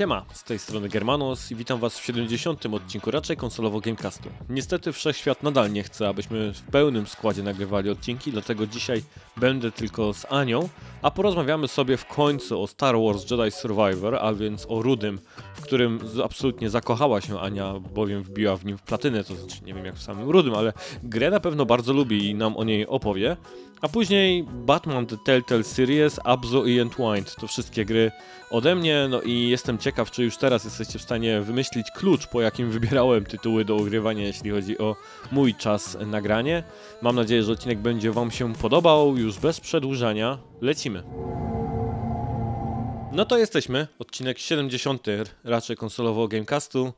Siema, z tej strony Germanos i witam was w 70. odcinku raczej konsolowo Gamecastu. Niestety wszechświat nadal nie chce, abyśmy w pełnym składzie nagrywali odcinki, dlatego dzisiaj będę tylko z Anią, a porozmawiamy sobie w końcu o Star Wars Jedi Survivor, a więc o Rudym, w którym absolutnie zakochała się Ania, bowiem wbiła w nim platynę, to znaczy nie wiem jak w samym Rudym, ale grę na pewno bardzo lubi i nam o niej opowie. A później Batman The Telltale Series, Abzu i Entwined. To wszystkie gry ode mnie, no i jestem ciekaw, czy już teraz jesteście w stanie wymyślić klucz, po jakim wybierałem tytuły do ogrywania, jeśli chodzi o mój czas nagranie. Mam nadzieję, że odcinek będzie Wam się podobał. Już bez przedłużania lecimy. No to jesteśmy, odcinek 70, raczej konsolowo Gamecastu.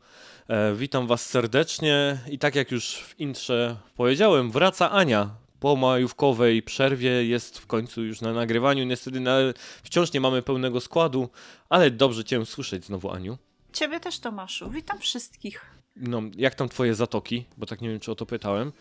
E, witam Was serdecznie i tak jak już w intrze powiedziałem, wraca Ania po majówkowej przerwie jest w końcu już na nagrywaniu. Niestety na, wciąż nie mamy pełnego składu, ale dobrze Cię słyszeć znowu, Aniu. Ciebie też, Tomaszu. Witam wszystkich. No, jak tam Twoje zatoki? Bo tak nie wiem, czy o to pytałem.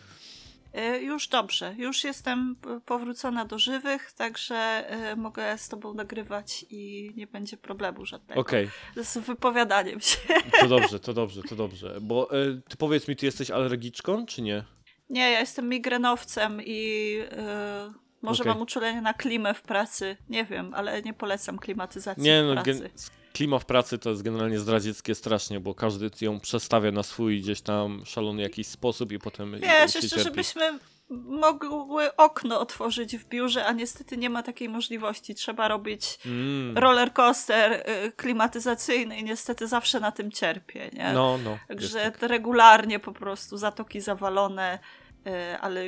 Y, już dobrze. Już jestem powrócona do żywych, także y, mogę z Tobą nagrywać i nie będzie problemu żadnego. Okay. Z wypowiadaniem się. To dobrze, to dobrze, to dobrze. Bo y, Ty powiedz mi, Ty jesteś alergiczką, czy nie? Nie, ja jestem migrenowcem i yy, może okay. mam uczulenie na klimę w pracy. Nie wiem, ale nie polecam klimatyzacji nie, w no, pracy. klima w pracy to jest generalnie zdradzieckie strasznie, bo każdy ją przestawia na swój gdzieś tam szalony jakiś sposób i potem. Wiesz, jeszcze cierpi. żebyśmy mogły okno otworzyć w biurze, a niestety nie ma takiej możliwości. Trzeba robić mm. roller coaster y, klimatyzacyjny i niestety zawsze na tym cierpię. Nie? No, no. Także tak. regularnie po prostu zatoki zawalone Y, ale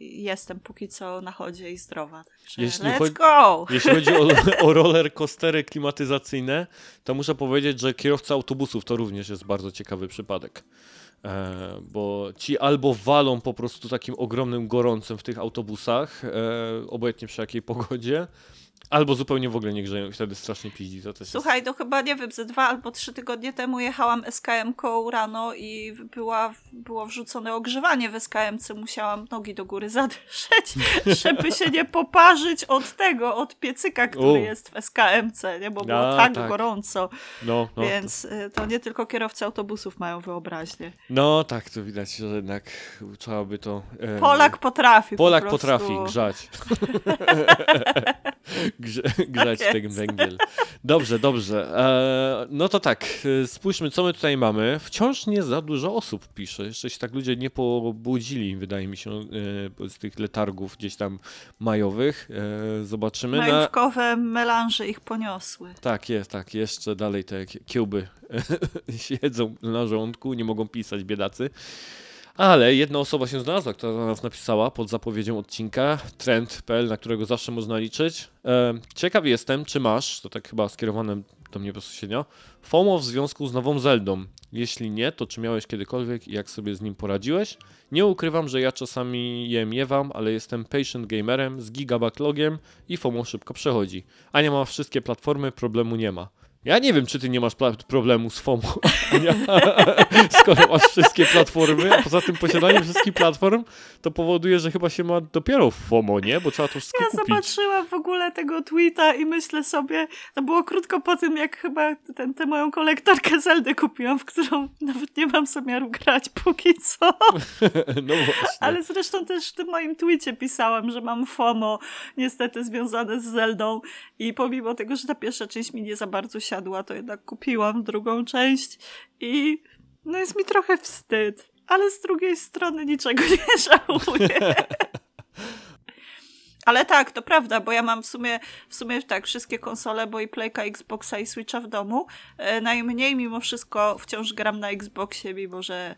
jestem póki co na chodzie i zdrowa. Także jeśli let's go! Jeśli chodzi o, o roller coastery klimatyzacyjne, to muszę powiedzieć, że kierowca autobusów to również jest bardzo ciekawy przypadek. E, bo ci albo walą po prostu takim ogromnym gorącem w tych autobusach, e, obojętnie przy jakiej pogodzie, Albo zupełnie w ogóle nie grzeją i wtedy strasznie piździ. To też Słuchaj, jest... no chyba nie wiem, ze dwa albo trzy tygodnie temu jechałam SKM-ką rano i była, było wrzucone ogrzewanie w SKM-ce. Musiałam nogi do góry zadrzeć, żeby się nie poparzyć od tego, od piecyka, który U. jest w SKM-ce, nie? bo było A, tak, tak, gorąco. No, no, Więc y, to nie tylko kierowcy autobusów mają wyobraźnię. No tak, to widać, że jednak trzeba by to... E... Polak potrafi Polak po potrafi grzać. Grze, grzać tak ten węgiel. Dobrze, dobrze. E, no to tak, e, spójrzmy, co my tutaj mamy. Wciąż nie za dużo osób pisze. Jeszcze się tak ludzie nie pobudzili, wydaje mi się, e, z tych letargów gdzieś tam majowych. E, zobaczymy. Majówkowe na... melanże ich poniosły. Tak, jest, tak. Jeszcze dalej te kiełby siedzą na żołądku, nie mogą pisać, biedacy. Ale jedna osoba się znalazła, która na nas napisała pod zapowiedzią odcinka, trend.pl, na którego zawsze można liczyć. E, ciekaw jestem, czy masz, to tak chyba skierowane do mnie bezpośrednio, FOMO w związku z nową Zeldą. Jeśli nie, to czy miałeś kiedykolwiek i jak sobie z nim poradziłeś? Nie ukrywam, że ja czasami je miewam, ale jestem patient gamerem z gigabaklogiem i FOMO szybko przechodzi. Ania ma wszystkie platformy, problemu nie ma. Ja nie wiem, czy ty nie masz problemu z FOMO, skoro masz wszystkie platformy, a poza tym posiadanie wszystkich platform to powoduje, że chyba się ma dopiero FOMO, nie? Bo trzeba to wszystko ja kupić. Zobaczyłam w ogóle tego tweeta i myślę sobie, to było krótko po tym, jak chyba ten, tę moją kolektorkę Zeldy kupiłam, w którą nawet nie mam zamiaru grać póki co. no właśnie. Ale zresztą też w tym moim tweetie pisałam, że mam FOMO niestety związane z Zeldą i pomimo tego, że ta pierwsza część mi nie za bardzo siadła, siadła, to jednak kupiłam drugą część i no jest mi trochę wstyd, ale z drugiej strony niczego nie żałuję. Ale tak, to prawda, bo ja mam w sumie, w sumie tak, wszystkie konsole, bo i Playka, Xboxa i Switcha w domu. E, najmniej mimo wszystko wciąż gram na Xboxie, mimo że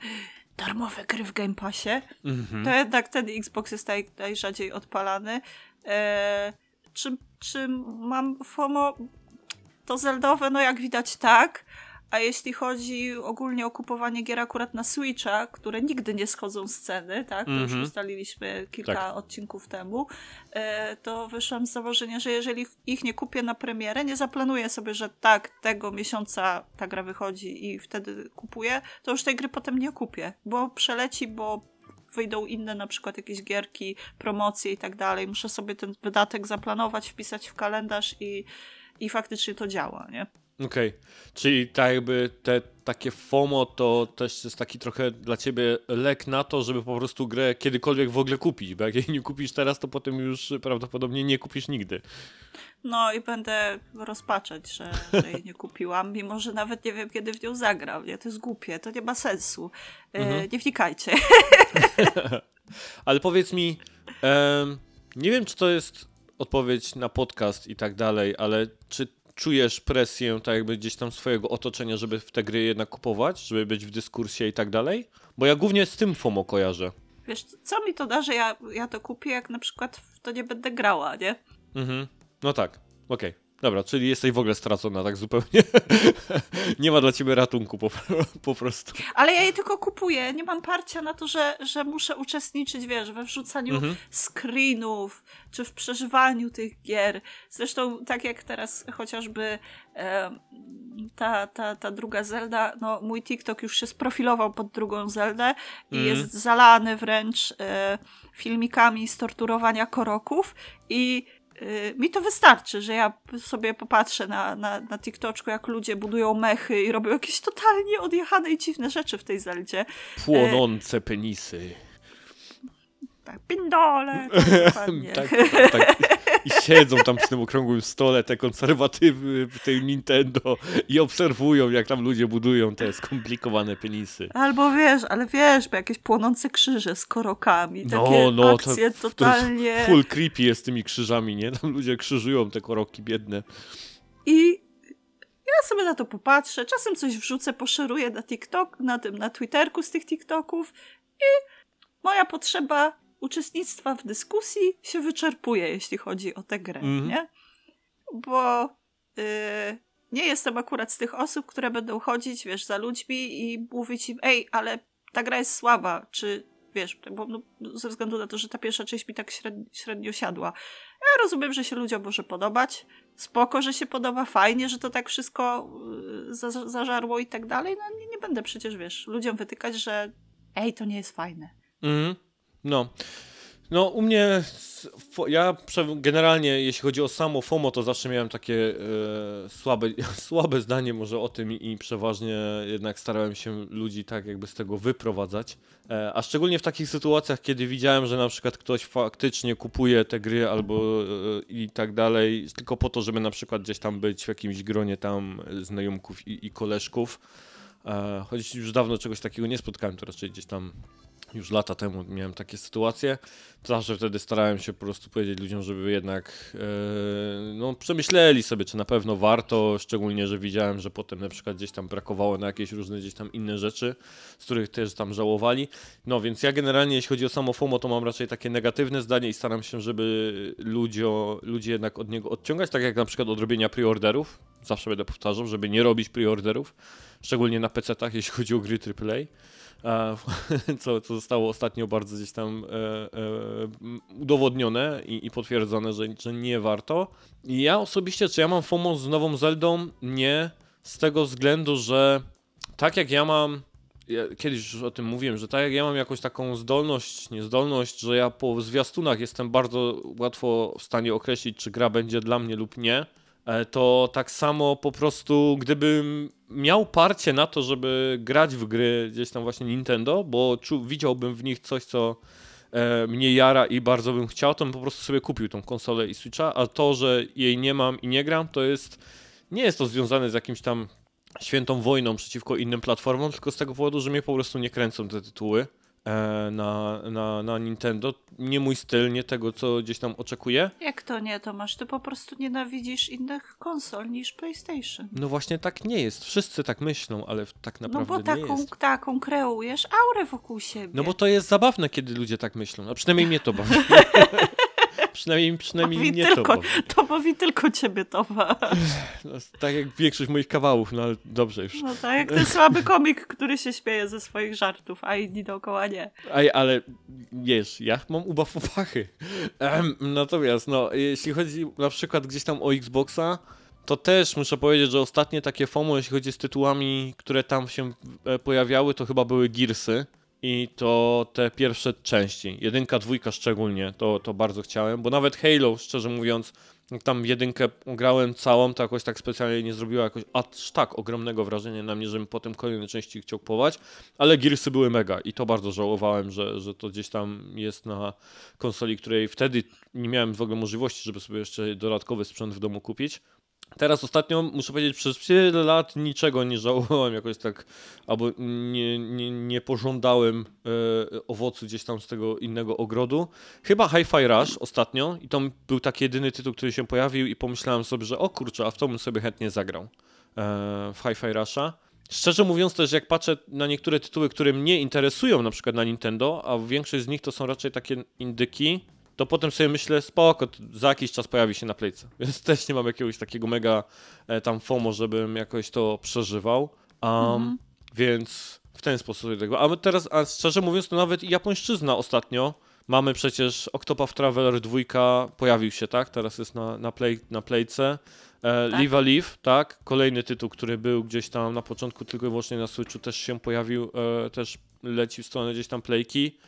darmowe gry w Game Passie. Mm-hmm. To jednak ten Xbox jest naj, najrzadziej odpalany. E, czy, czy mam FOMO? To zeldowe, no jak widać tak, a jeśli chodzi ogólnie o kupowanie gier akurat na Switcha, które nigdy nie schodzą z ceny, tak, to mm -hmm. już mhm. ustaliliśmy kilka tak. odcinków temu, e, to wyszłam z założenia, że jeżeli ich nie kupię na premierę, nie zaplanuję sobie, że tak, tego miesiąca ta gra wychodzi i wtedy kupuję, to już tej gry potem nie kupię, bo przeleci, bo wyjdą inne na przykład jakieś gierki, promocje i tak dalej. Muszę sobie ten wydatek zaplanować, wpisać w kalendarz i i faktycznie to działa, nie? Okej, czyli tak jakby te takie FOMO to też jest taki trochę dla ciebie lek na to, żeby po prostu grę kiedykolwiek w ogóle kupić, bo jak jej nie kupisz teraz, to potem już prawdopodobnie nie kupisz nigdy. No i będę rozpaczać, że, że jej nie kupiłam, mimo że nawet nie wiem, kiedy w nią zagram. Nie, to jest głupie, to nie ma sensu. E, Mhm. Nie wnikajcie. Ale powiedz mi, nie wiem czy to jest odpowiedź na podcast i tak dalej, ale czy czujesz presję tak jakby gdzieś tam swojego otoczenia, żeby w te gry jednak kupować, żeby być w dyskursie i tak dalej? Bo ja głównie z tym FOMO kojarzę. Wiesz, co mi to da, że ja, ja to kupię, jak na przykład w to nie będę grała, nie? Mhm. No tak, okej. Dobra, czyli jesteś w ogóle stracona tak zupełnie. nie ma dla ciebie ratunku po, po prostu. Ale ja je tylko kupuję. Nie mam parcia na to, że, że muszę uczestniczyć, wiesz, we wrzucaniu Mhm. screenów, czy w przeżywaniu tych gier. Zresztą tak jak teraz chociażby em, ta, ta, ta druga Zelda, no mój TikTok już się sprofilował pod drugą Zeldę i Mhm. jest zalany wręcz e, filmikami z torturowania koroków i mi to wystarczy, że ja sobie popatrzę na, na, na TikToczku, jak ludzie budują mechy i robią jakieś totalnie odjechane i dziwne rzeczy w tej Zeldzie. Płonące penisy. Tak, pindole, tak, tak, tak. I siedzą tam przy tym okrągłym stole te konserwatywy w tej Nintendo i obserwują, jak tam ludzie budują te skomplikowane penisy. Albo wiesz, ale wiesz, bo jakieś płonące krzyże z korokami, No, takie no, to- akcje to totalnie... Full creepy jest z tymi krzyżami, nie? Tam ludzie krzyżują te koroki biedne. I ja sobie na to popatrzę, czasem coś wrzucę, poszeruję na TikTok, na tym, na Twitterku z tych TikToków i moja potrzeba uczestnictwa w dyskusji się wyczerpuje, jeśli chodzi o tę grę, Mhm. nie? Bo y, nie jestem akurat z tych osób, które będą chodzić, wiesz, za ludźmi i mówić im, ej, ale ta gra jest słaba, czy wiesz, bo no, ze względu na to, że ta pierwsza część mi tak średnio, średnio siadła. Ja rozumiem, że się ludziom może podobać, spoko, że się podoba, fajnie, że to tak wszystko y, za, zażarło i tak dalej, no nie, nie będę przecież, wiesz, ludziom wytykać, że ej, to nie jest fajne. Mhm. No. No, u mnie, ja generalnie, jeśli chodzi o samo FOMO, to zawsze miałem takie e, słabe, słabe zdanie może o tym i, i przeważnie jednak starałem się ludzi tak jakby z tego wyprowadzać. E, a szczególnie w takich sytuacjach, kiedy widziałem, że na przykład ktoś faktycznie kupuje te gry albo e, i tak dalej, tylko po to, żeby na przykład gdzieś tam być w jakimś gronie tam znajomków i, i koleżków. E, choć już dawno czegoś takiego nie spotkałem, to raczej gdzieś tam już lata temu miałem takie sytuacje, zawsze wtedy starałem się po prostu powiedzieć ludziom, żeby jednak e, no, przemyśleli sobie, czy na pewno warto, szczególnie, że widziałem, że potem na przykład gdzieś tam brakowało na jakieś różne gdzieś tam inne rzeczy, z których też tam żałowali. No więc ja generalnie, jeśli chodzi o samo FOMO, to mam raczej takie negatywne zdanie i staram się, żeby ludzio, ludzie jednak od niego odciągać, tak jak na przykład od robienia preorderów. Zawsze będę powtarzał, żeby nie robić preorderów, szczególnie na PC-tach, jeśli chodzi o gry AAA. Co, co zostało ostatnio bardzo gdzieś tam e, e, udowodnione i, i potwierdzone, że, że nie warto. I ja osobiście, czy ja mam FOMO z nową Zeldą? Nie, z tego względu, że tak jak ja mam, ja kiedyś już o tym mówiłem, że tak jak ja mam jakąś taką zdolność, niezdolność, że ja po zwiastunach jestem bardzo łatwo w stanie określić, czy gra będzie dla mnie lub nie, to tak samo po prostu, gdybym miał parcie na to, żeby grać w gry gdzieś tam właśnie Nintendo, bo czu, widziałbym w nich coś, co e, mnie jara i bardzo bym chciał, to bym po prostu sobie kupił tą konsolę i Switcha, a to, że jej nie mam i nie gram, to jest, nie jest to związane z jakimś tam świętą wojną przeciwko innym platformom, tylko z tego powodu, że mnie po prostu nie kręcą te tytuły. e, na, na, na Nintendo. Nie mój styl, nie tego, co gdzieś tam oczekuję. Jak to nie, Tomasz? Ty po prostu nienawidzisz innych konsol niż PlayStation. No właśnie tak nie jest. Wszyscy tak myślą, ale tak No naprawdę bo nie taką, jest. taką kreujesz aurę wokół siebie. No bo to jest zabawne, kiedy ludzie tak myślą. A przynajmniej mnie to bawi. przynajmniej przynajmniej Bawi mnie to tylko, bawi. to tylko ciebie, Tomasz. No, tak jak większość moich kawałów, no ale dobrze już. No tak, jak ten słaby komik, który się śmieje ze swoich żartów, a inni dookoła nie. Ej, ale wiesz, ja mam ubaw popachy. Ehem, natomiast, no, jeśli chodzi na przykład gdzieś tam o Xboxa, to też muszę powiedzieć, że ostatnie takie FOMO, jeśli chodzi z tytułami, które tam się e, pojawiały, to chyba były Gearsy. I to te pierwsze części, jedynka, dwójka szczególnie, to, to bardzo chciałem, bo nawet Halo, szczerze mówiąc, tam jedynkę grałem całą, to jakoś tak specjalnie nie zrobiła jakoś aż tak ogromnego wrażenia na mnie, żebym potem kolejne części chciał kupować, ale Gearsy były mega i to bardzo żałowałem, że, że to gdzieś tam jest na konsoli, której wtedy nie miałem w ogóle możliwości, żeby sobie jeszcze dodatkowy sprzęt w domu kupić. Teraz ostatnio, muszę powiedzieć, przez wiele lat niczego nie żałowałem jakoś tak, albo nie, nie, nie pożądałem e, owocu gdzieś tam z tego innego ogrodu. Chyba Hi-Fi Rush ostatnio i to był taki jedyny tytuł, który się pojawił i pomyślałem sobie, że o kurczę, a w to bym sobie chętnie zagrał e, w Hi-Fi Rusha. Szczerze mówiąc też, jak patrzę na niektóre tytuły, które mnie interesują, na przykład na Nintendo, a większość z nich to są raczej takie indyki, to potem sobie myślę, spoko, za jakiś czas pojawi się na playce. Więc też nie mam jakiegoś takiego mega e, tam FOMO, żebym jakoś to przeżywał. Um, Więc w ten sposób tego. A my teraz, a szczerze mówiąc, to nawet japońszczyzna ostatnio. Mamy przecież Octopath Traveler 2 pojawił się, tak? Teraz jest na, na, play, na playce. E, Tak. Live a Live, tak? Kolejny tytuł, który był gdzieś tam na początku tylko i wyłącznie na Switchu też się pojawił, e, też leci w stronę gdzieś tam playki.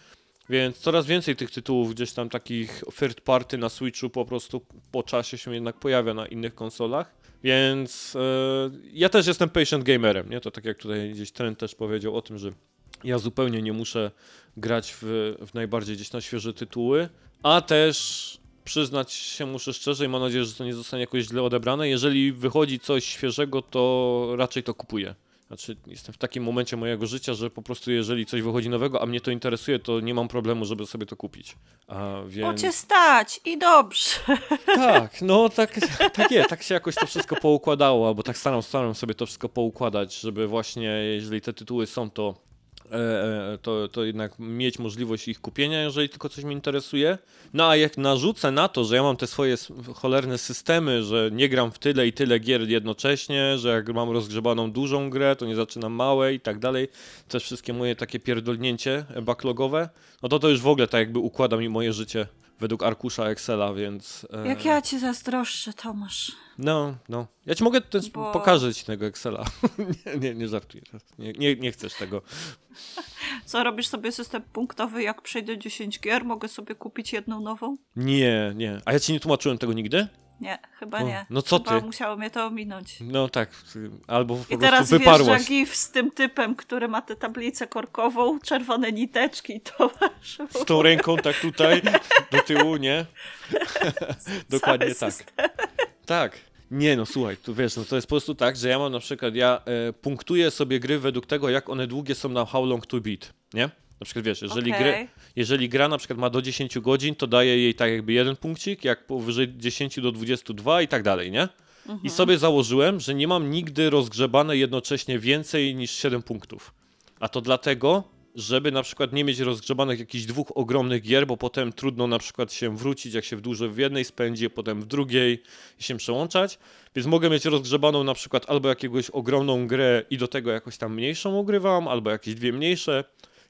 Więc coraz więcej tych tytułów gdzieś tam takich third party na Switchu po prostu po czasie się jednak pojawia na innych konsolach. Więc e, ja też jestem patient gamerem, nie? To tak jak tutaj gdzieś trend też powiedział o tym, że ja zupełnie nie muszę grać w, w najbardziej gdzieś na świeże tytuły, a też przyznać się muszę szczerze i mam nadzieję, że to nie zostanie jakoś źle odebrane. Jeżeli wychodzi coś świeżego, to raczej to kupuję. Znaczy, jestem w takim momencie mojego życia, że po prostu jeżeli coś wychodzi nowego, a mnie to interesuje, to nie mam problemu, żeby sobie to kupić. A, Bo więc... cię stać i dobrze. Tak, no tak, tak jest, tak się jakoś to wszystko poukładało, albo tak staram, staram sobie to wszystko poukładać, żeby właśnie, jeżeli te tytuły są, to, to, to jednak mieć możliwość ich kupienia, jeżeli tylko coś mnie interesuje. No a jak narzucę na to, że ja mam te swoje cholerne systemy, że nie gram w tyle i tyle gier jednocześnie, że jak mam rozgrzebaną dużą grę, to nie zaczynam małe i tak dalej, też wszystkie moje takie pierdolnięcie backlogowe, no to to już w ogóle tak jakby układa mi moje życie według arkusza Excela, więc... e, Jak ja cię zazdroszczę, Tomasz. No, no. Ja ci mogę też Bo- pokażę ci tego Excela. nie, nie, nie żartuję. Nie, nie, nie chcesz tego. Co, robisz sobie system punktowy, jak przejdę 10 gier, mogę sobie kupić jedną nową? Nie, nie. A ja ci nie tłumaczyłem tego nigdy? Nie, chyba nie. no co chyba ty? musiało mnie to ominąć. No tak. Albo po I teraz wyparłaś. gif z tym typem, który ma tę tablicę korkową, czerwone niteczki i Tomasz. Z tą ręką tak tutaj, do tyłu, nie? Dokładnie tak. Tak. Nie no, słuchaj, tu wiesz, no to jest po prostu tak, że ja mam na przykład, ja e, punktuję sobie gry według tego, jak one długie są na how long to beat, nie? Na przykład wiesz, jeżeli, Okej. gry, jeżeli gra na przykład ma do 10 godzin, to daje jej tak jakby jeden punkcik, jak powyżej 10 do 22 i tak dalej, nie? I sobie założyłem, że nie mam nigdy rozgrzebane jednocześnie więcej niż 7 punktów. A to dlatego, żeby na przykład nie mieć rozgrzebanych jakichś dwóch ogromnych gier, bo potem trudno na przykład się wrócić, jak się w dłużej w jednej spędzi, potem w drugiej i się przełączać. Więc mogę mieć rozgrzebaną na przykład albo jakiegoś ogromną grę i do tego jakoś tam mniejszą ogrywam, albo jakieś dwie mniejsze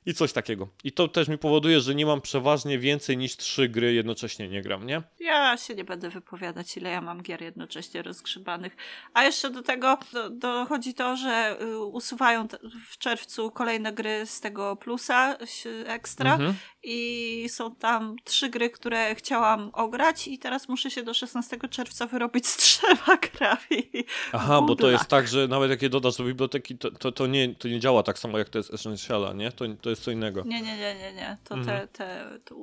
i coś takiego. I to też mi powoduje, że nie mam przeważnie więcej niż trzy gry jednocześnie nie gram, nie? Ja się nie będę wypowiadać, ile ja mam gier jednocześnie rozgrzebanych. A jeszcze do tego do, dochodzi to, że y, usuwają w czerwcu kolejne gry z tego plusa ś- ekstra Mhm. I są tam trzy gry, które chciałam ograć i teraz muszę się do 16 czerwca wyrobić z trzema grami. Aha, bo to jest tak, że nawet jak je dodasz do biblioteki, to, to, to, nie, to nie działa tak samo jak to jest Essentiala, nie? To, to jest co innego. Nie, nie, nie, nie, nie. To Mhm. te, te to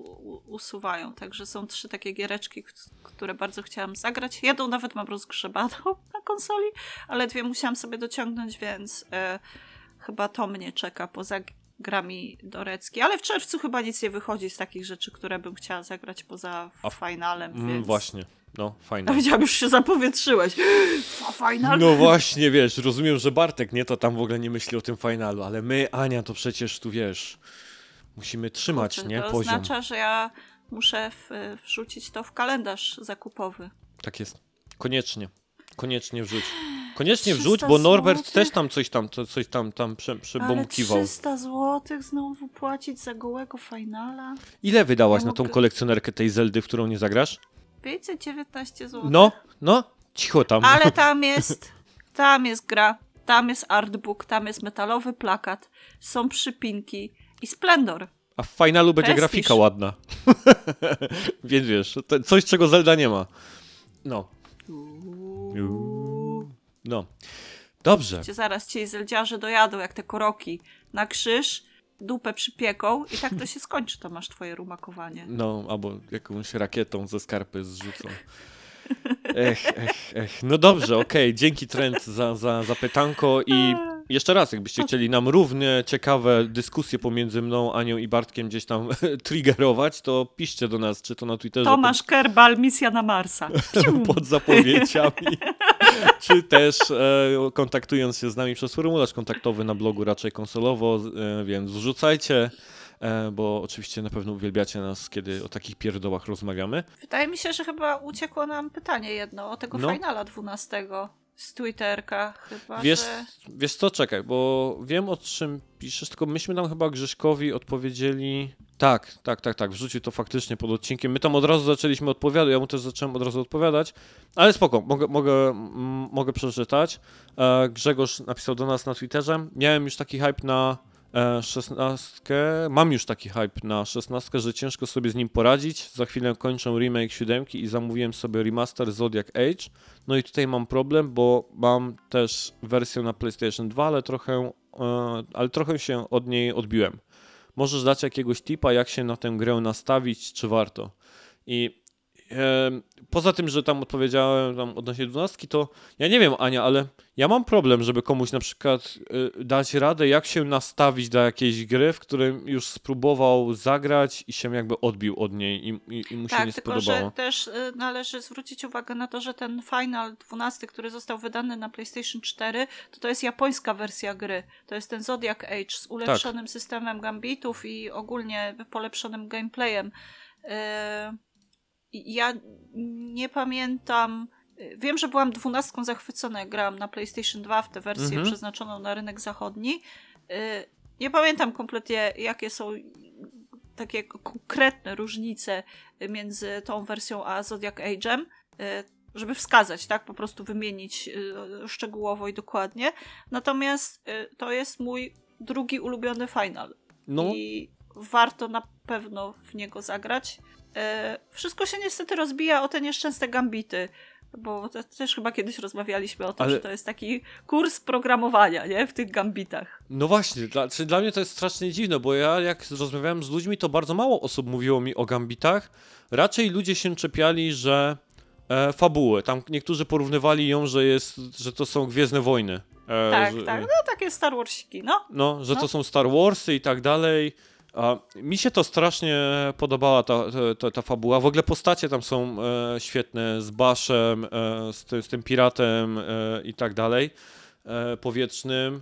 usuwają. Także są trzy takie giereczki, które bardzo chciałam zagrać. Jedną nawet mam rozgrzebaną na konsoli, ale dwie musiałam sobie dociągnąć, więc e, chyba to mnie czeka poza grami Dorecki. Ale w czerwcu chyba nic nie wychodzi z takich rzeczy, które bym chciała zagrać poza A- finalem, Mm, więc... Właśnie, no fajne. widziałam, już się zapowietrzyłeś. Final? No właśnie, wiesz, rozumiem, że Bartek nie, to tam w ogóle nie myśli o tym finalu, ale my, Ania, to przecież tu wiesz, musimy trzymać, Kurczę, nie, to poziom. oznacza, że ja muszę w, wrzucić to w kalendarz zakupowy. Tak jest. Koniecznie. Koniecznie wrzuć. Koniecznie 300 wrzuć, bo Norbert złotych? też tam coś tam, coś tam, tam prze, Ale przebąkiwał. 300 zł znowu płacić za gołego finala? Ile wydałaś Ja na tą mogę- kolekcjonerkę tej Zeldy, w którą nie zagrasz? 519 zł. No, no, cicho tam. Ale tam jest, tam jest gra, tam jest artbook, tam jest metalowy plakat, są przypinki i splendor. A w finalu będzie Prestiż. grafika ładna. Więc wiesz, coś czego Zelda nie ma. No. No. Dobrze. Cię zaraz ci zeldziarze dojadą, jak te koroki na krzyż, dupę przypieką i tak to się skończy, to masz twoje rumakowanie. No, albo jakąś rakietą ze skarpy zrzucą. Ech, ech, ech. No dobrze, okej. Dzięki Trend za, za, za pytanko i jeszcze raz, jakbyście chcieli nam równie ciekawe dyskusje pomiędzy mną, Anią i Bartkiem gdzieś tam triggerować, to piszcie do nas, czy to na Twitterze Tomasz Kerbal, misja na Marsa. Pod, pod zapowiedziami, czy też e, kontaktując się z nami przez formularz kontaktowy na blogu raczej konsolowo, e, więc wrzucajcie, e, bo oczywiście na pewno uwielbiacie nas, kiedy o takich pierdołach rozmawiamy. Wydaje mi się, że chyba uciekło nam pytanie jedno o tego No. finala 12 z Twitterka chyba, Wiesz, że... wiesz co, czekaj, bo wiem o czym piszesz, tylko myśmy tam chyba Grześkowi odpowiedzieli. Tak, tak, tak, tak, wrzucił to faktycznie pod odcinkiem. My tam od razu zaczęliśmy odpowiadać, ja mu też zacząłem od razu odpowiadać, ale spoko, mogę, mogę, mogę przeczytać. E, Grzegorz napisał do nas na Twitterze, miałem już taki hype na e, 16, mam już taki hype na 16, że ciężko sobie z nim poradzić. Za chwilę kończę remake 7 i zamówiłem sobie remaster Zodiac Age. No i tutaj mam problem, bo mam też wersję na PlayStation 2, ale trochę, e, ale trochę się od niej odbiłem. Możesz dać jakiegoś tipa, jak się na tę grę nastawić, czy warto? I poza tym, że tam odpowiedziałem tam odnośnie 12, to ja nie wiem, Ania, ale ja mam problem, żeby komuś na przykład e, dać radę, jak się nastawić do jakiejś gry, w którym już spróbował zagrać i się jakby odbił od niej i, i, i mu się Tak, nie tylko spodobało. że też y, należy zwrócić uwagę na to, że ten Final 12, który został wydany na PlayStation 4, to to jest japońska wersja gry. To jest ten Zodiac Age z ulepszonym Tak. systemem gambitów i ogólnie polepszonym gameplayem. Y, i ja nie pamiętam. Wiem, że byłam dwunastką zachwycona, jak grałam na PlayStation 2 w tę wersję Mhm. przeznaczoną na rynek zachodni. Y, Nie pamiętam kompletnie, jakie są takie konkretne różnice między tą wersją a Zodiac Age'em, y, żeby wskazać, tak, po prostu wymienić y, szczegółowo i dokładnie. Natomiast to jest mój drugi ulubiony final No, i warto na pewno w niego zagrać. E, Wszystko się niestety rozbija o te nieszczęsne gambity, bo też chyba kiedyś rozmawialiśmy o tym, Ale- że to jest taki kurs programowania, nie? W tych gambitach. No właśnie, dla, dla mnie to jest strasznie dziwne, bo ja jak rozmawiałem z ludźmi, to bardzo mało osób mówiło mi o gambitach. Raczej ludzie się czepiali, że e, fabuły. Tam niektórzy porównywali ją, że jest, że to są Gwiezdne Wojny. E, tak, że, tak. No takie Star Warsiki, no. No, że No. to są Star Warsy i tak dalej. Mi się to strasznie podobała ta, ta, ta, fabuła. W ogóle postacie tam są e, świetne z Baszem, e, z, ty, z tym piratem e, i tak dalej, powietrznym.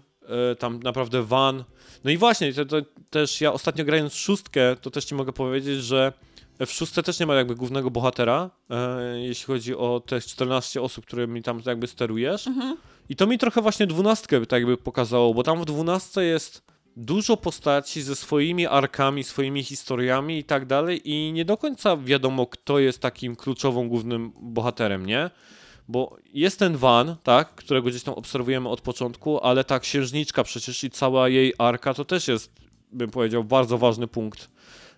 Tam naprawdę Van. No i właśnie, to, to też ja ostatnio grając w szóstkę, to też ci mogę powiedzieć, że w szóstce też nie ma jakby głównego bohatera, e, jeśli chodzi o te 14 osób, którymi tam jakby sterujesz. Mhm. I to mi trochę właśnie dwunastkę tak jakby pokazało, bo tam w dwunastce jest dużo postaci ze swoimi arkami, swoimi historiami i tak dalej i nie do końca wiadomo, kto jest takim kluczową głównym bohaterem, nie? Bo jest ten Van, tak, którego gdzieś tam obserwujemy od początku, ale ta księżniczka przecież i cała jej arka to też jest, bym powiedział, bardzo ważny punkt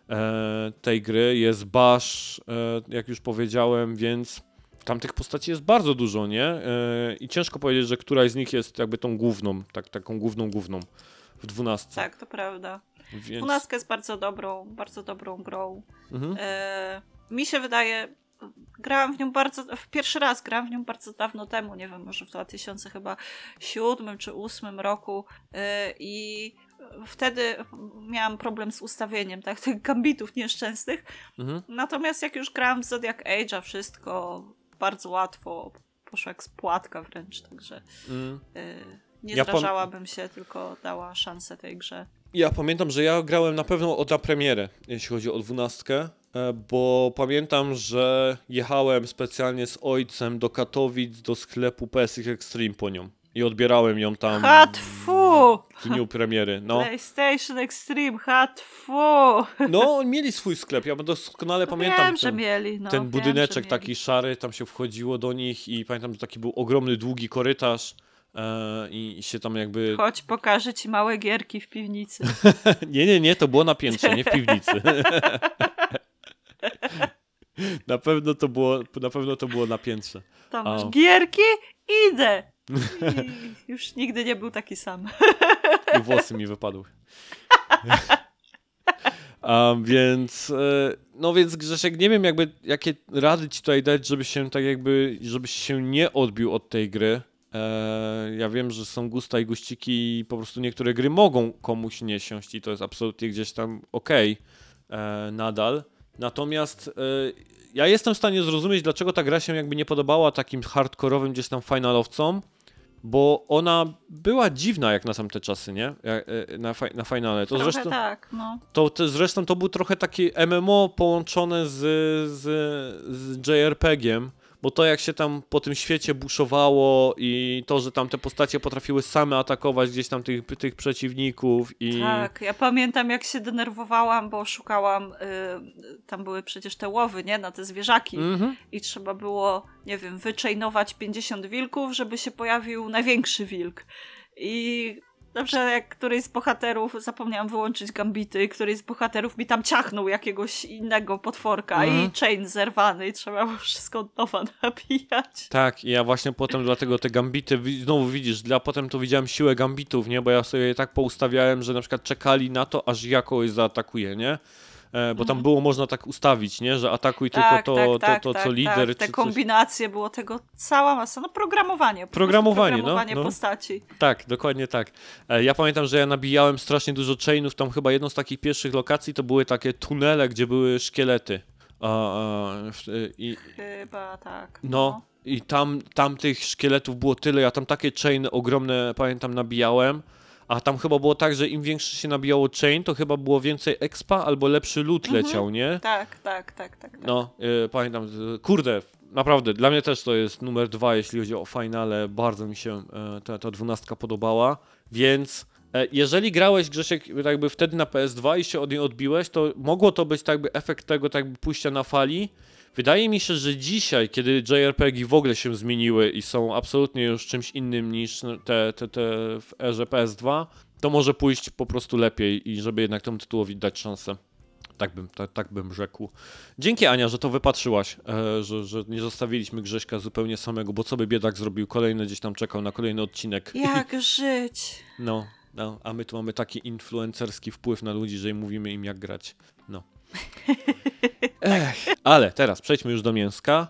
e, tej gry. Jest Bash, e, jak już powiedziałem, więc tam tych postaci jest bardzo dużo, nie? E, I ciężko powiedzieć, że któraś z nich jest jakby tą główną, tak, taką główną, główną w dwunastce. Tak, to prawda. Więc... Dwunastka jest bardzo dobrą, bardzo dobrą grą. Mhm. E, mi się wydaje, grałam w nią bardzo, w pierwszy raz grałam w nią bardzo dawno temu, nie wiem, może w 2000 chyba siódmym czy ósmym roku e, i wtedy miałam problem z ustawieniem tak, tych gambitów nieszczęsnych. Mhm. Natomiast jak już grałam w Zodiac Age'a, wszystko bardzo łatwo poszło jak z płatka wręcz, także Mm. e, nie Ja zrażałabym się, tylko dała szansę tej grze. Ja pamiętam, że ja grałem na pewno od na premierę, jeśli chodzi o dwunastkę, e, bo pamiętam, że jechałem specjalnie z ojcem do Katowic do sklepu PSX Extreme po nią i odbierałem ją tam Hatfu! w dniu premiery. No, PlayStation Extreme, hatfu! no mieli swój sklep, ja doskonale pamiętam wiem, że ten, mieli. No, ten wiem, budyneczek że taki mieli. szary, tam się wchodziło do nich i pamiętam, że taki był ogromny, długi korytarz i, i się tam jakby... Chodź, pokażę ci małe gierki w piwnicy. Nie, nie, nie, to było na piętrze, nie w piwnicy. Na pewno to było na, pewno to było na piętrze. Tam masz gierki, idę. I już nigdy nie był taki sam. I włosy mi wypadły. Um, więc, e, no więc Grzesiek, nie wiem jakby, jakie rady ci tutaj dać, żeby się tak jakby, żebyś się nie odbił od tej gry. E, ja wiem, że są gusta i guściki i po prostu niektóre gry mogą komuś nie siąść i to jest absolutnie gdzieś tam okej okay, e, nadal. Natomiast ja jestem w stanie zrozumieć, dlaczego ta gra się jakby nie podobała takim hardkorowym gdzieś tam finalowcom, bo ona była dziwna jak na tamte czasy, nie? E, na, na finale. To trochę zresztą, tak, no. To, to, zresztą to był trochę taki MMO połączone z, z, z JRPG-iem, bo to jak się tam po tym świecie buszowało i to, że tam te postacie potrafiły same atakować gdzieś tam tych, tych przeciwników i... Tak, ja pamiętam jak się denerwowałam, bo szukałam, y, tam były przecież te łowy, nie, na te zwierzaki mhm. i trzeba było, nie wiem, wyczajnować 50 wilków, żeby się pojawił największy wilk. I Dobrze, jak któryś z bohaterów, zapomniałam wyłączyć gambity, któryś z bohaterów mi tam ciachnął jakiegoś innego potworka mm. i mhm. chain zerwany i trzeba było wszystko od nowa nabijać. Tak, i ja właśnie potem dlatego te gambity, znowu widzisz, dla potem to widziałem siłę gambitów, nie, bo ja sobie je tak poustawiałem, że na przykład czekali na to, aż ja kogoś zaatakuje, nie? E, bo tam mhm. było można tak ustawić, nie? że atakuj tak, tylko to, tak, to, tak, to, tak, co lider. Te kombinacje, było tego cała masa. No programowanie. Programowanie, no, programowanie no, postaci. Tak, dokładnie tak. E, ja pamiętam, że ja nabijałem strasznie dużo chainów, tam chyba jedną z takich pierwszych lokacji to były takie tunele, gdzie były szkielety. A, a, i, chyba tak. No. no. I tam, tam tych szkieletów było tyle, ja tam takie chainy ogromne, pamiętam, nabijałem. A tam chyba było tak, że im większy się nabijało chain, to chyba było więcej expa albo lepszy loot mhm. leciał, nie? Tak, tak, tak, tak. tak. No, y, pamiętam, kurde, naprawdę, dla mnie też to jest numer dwa, jeśli chodzi o finale. Bardzo mi się y, ta, ta dwunastka podobała, więc y, jeżeli grałeś Grzesiek jakby wtedy na PS2 i się od niej odbiłeś, to mogło to być tak jakby efekt tego tak jakby pójścia na fali, Wydaje mi się, że dzisiaj, kiedy JRPG w ogóle się zmieniły i są absolutnie już czymś innym niż te, te, te w erze PS2, to może pójść po prostu lepiej i żeby jednak temu tytułowi dać szansę. Tak bym, tak, tak bym rzekł. Dzięki Ania, że to wypatrzyłaś, e, że, że nie zostawiliśmy Grześka zupełnie samego, bo co by biedak zrobił? Kolejny gdzieś tam czekał na kolejny odcinek. Jak żyć? No, no, a my tu mamy taki influencerski wpływ na ludzi, że im mówimy im jak grać. No. Ech. Ale teraz przejdźmy już do mięska,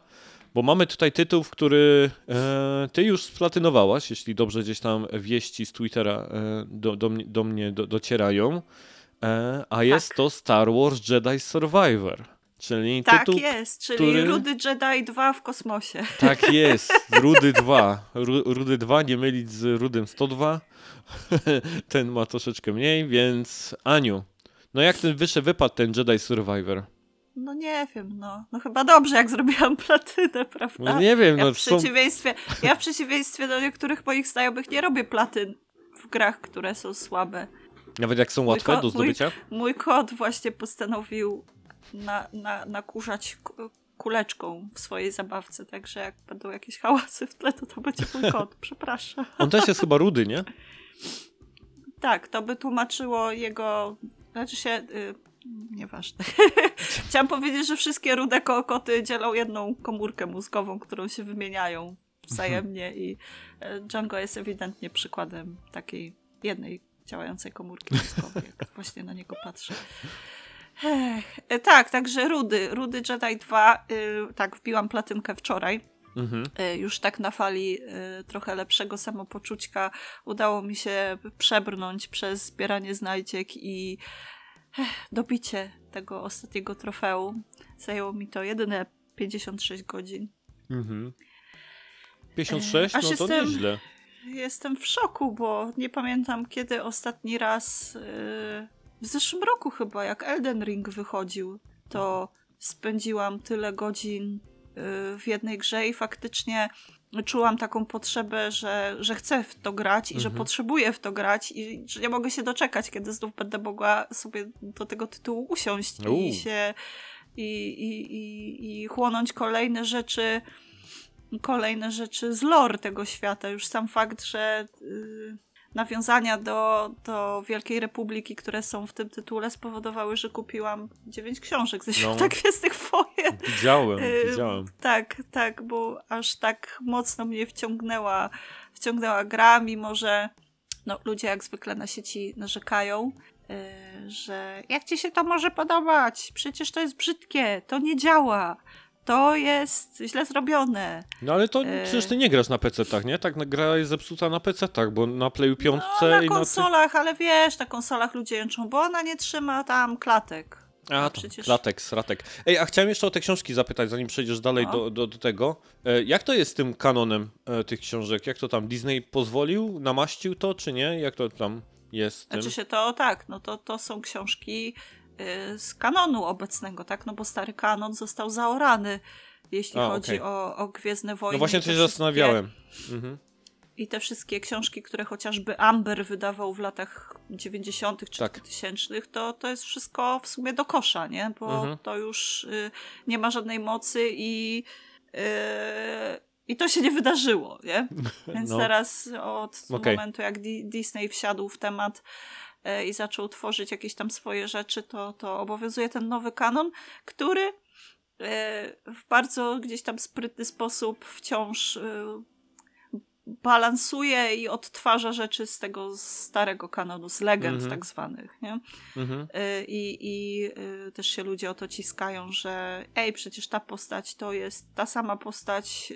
bo mamy tutaj tytuł, który e, ty już splatynowałaś, jeśli dobrze gdzieś tam wieści z Twittera e, do, do, do, mnie do, docierają, e, a jest tak. to Star Wars Jedi Survivor. Czyli tak tytuł, jest, czyli który... Rudy Jedi 2 w kosmosie. Tak jest, Rudy 2. Rudy 2, nie mylić z Rudym 102. Ten ma troszeczkę mniej, więc Aniu, no jak ten wyższy wypadł ten Jedi Survivor? No nie wiem, no. No chyba dobrze, jak zrobiłam platynę, prawda? No nie wiem, ja no w przeciwieństwie, są... Ja w przeciwieństwie do niektórych moich znajomych nie robię platyn w grach, które są słabe. Nawet jak są łatwe ko- do zdobycia? Mój, mój kot właśnie postanowił na, na, nakurzać kuleczką w swojej zabawce, także jak będą jakieś hałasy w tle, to to będzie mój kot, przepraszam. On też jest chyba rudy, nie? Tak, to by tłumaczyło jego znaczy się, y, nieważne. Chciałam powiedzieć, że wszystkie rude koty dzielą jedną komórkę mózgową, którą się wymieniają wzajemnie i e, Django jest ewidentnie przykładem takiej jednej działającej komórki mózgowej, jak właśnie na niego patrzę. Ech, e, tak, także Rudy, Rudy Jedi 2, y, tak, wbiłam platynkę wczoraj. Mhm. E, już tak na fali trochę lepszego samopoczucia udało mi się przebrnąć przez zbieranie znajdziek i dobicie tego ostatniego trofeum. Zajęło mi to jedyne 56 godzin. Mhm. 56? Aż no to jestem, nieźle. Jestem w szoku, bo nie pamiętam kiedy ostatni raz yy, w zeszłym roku chyba, jak Elden Ring wychodził, to spędziłam tyle godzin yy, w jednej grze i faktycznie czułam taką potrzebę, że, że chcę w to grać i mhm. że potrzebuję w to grać i że nie mogę się doczekać, kiedy znów będę mogła sobie do tego tytułu usiąść i się i, i, i, i chłonąć kolejne rzeczy kolejne rzeczy z lore tego świata. Już sam fakt, że yy, nawiązania do, do Wielkiej Republiki, które są w tym tytule, spowodowały, że kupiłam dziewięć książek ze Świata No. Gwiezdnych Wojen. Widziałem, widziałem. Tak, tak, bo aż tak mocno mnie wciągnęła, wciągnęła gra, mimo że no, ludzie jak zwykle na sieci narzekają, yy, że jak ci się to może podobać? Przecież to jest brzydkie, to nie działa, to jest źle zrobione. No ale to e- przecież ty nie grasz na PC-tach, nie? Tak gra jest zepsuta na PC-tach, bo na Playu 5 No, na i na... Konsolach, ale wiesz, na konsolach ludzie jęczą, bo ona nie trzyma tam klatek. A, No to przecież- klatek, sratek. Ej, a chciałem jeszcze o te książki zapytać, zanim przejdziesz dalej No. do, do, do tego. E, jak to jest z tym kanonem e, tych książek? Jak to tam Disney pozwolił, namaścił to, czy nie? Jak to tam jest z tym? Znaczy się to tak, no to, to są książki z kanonu obecnego, tak? No bo stary kanon został zaorany, jeśli A, chodzi okej. o, o Gwiezdne Wojny. No właśnie się wszystkie- zastanawiałem. Mhm. I te wszystkie książki, które chociażby Amber wydawał w latach 90. czy Tak. 2000, to, to jest wszystko w sumie do kosza, nie? Bo Mhm. to już y, nie ma żadnej mocy i, y, i to się nie wydarzyło, nie? Więc No. teraz od Okej. momentu, jak Di- Disney wsiadł w temat y, i zaczął tworzyć jakieś tam swoje rzeczy, to, to obowiązuje ten nowy kanon, który y, w bardzo gdzieś tam sprytny sposób wciąż y, balansuje i odtwarza rzeczy z tego starego kanonu, z legend Mhm. tak zwanych, nie? Mhm. I, i też się ludzie o to ciskają, że ej, przecież ta postać to jest ta sama postać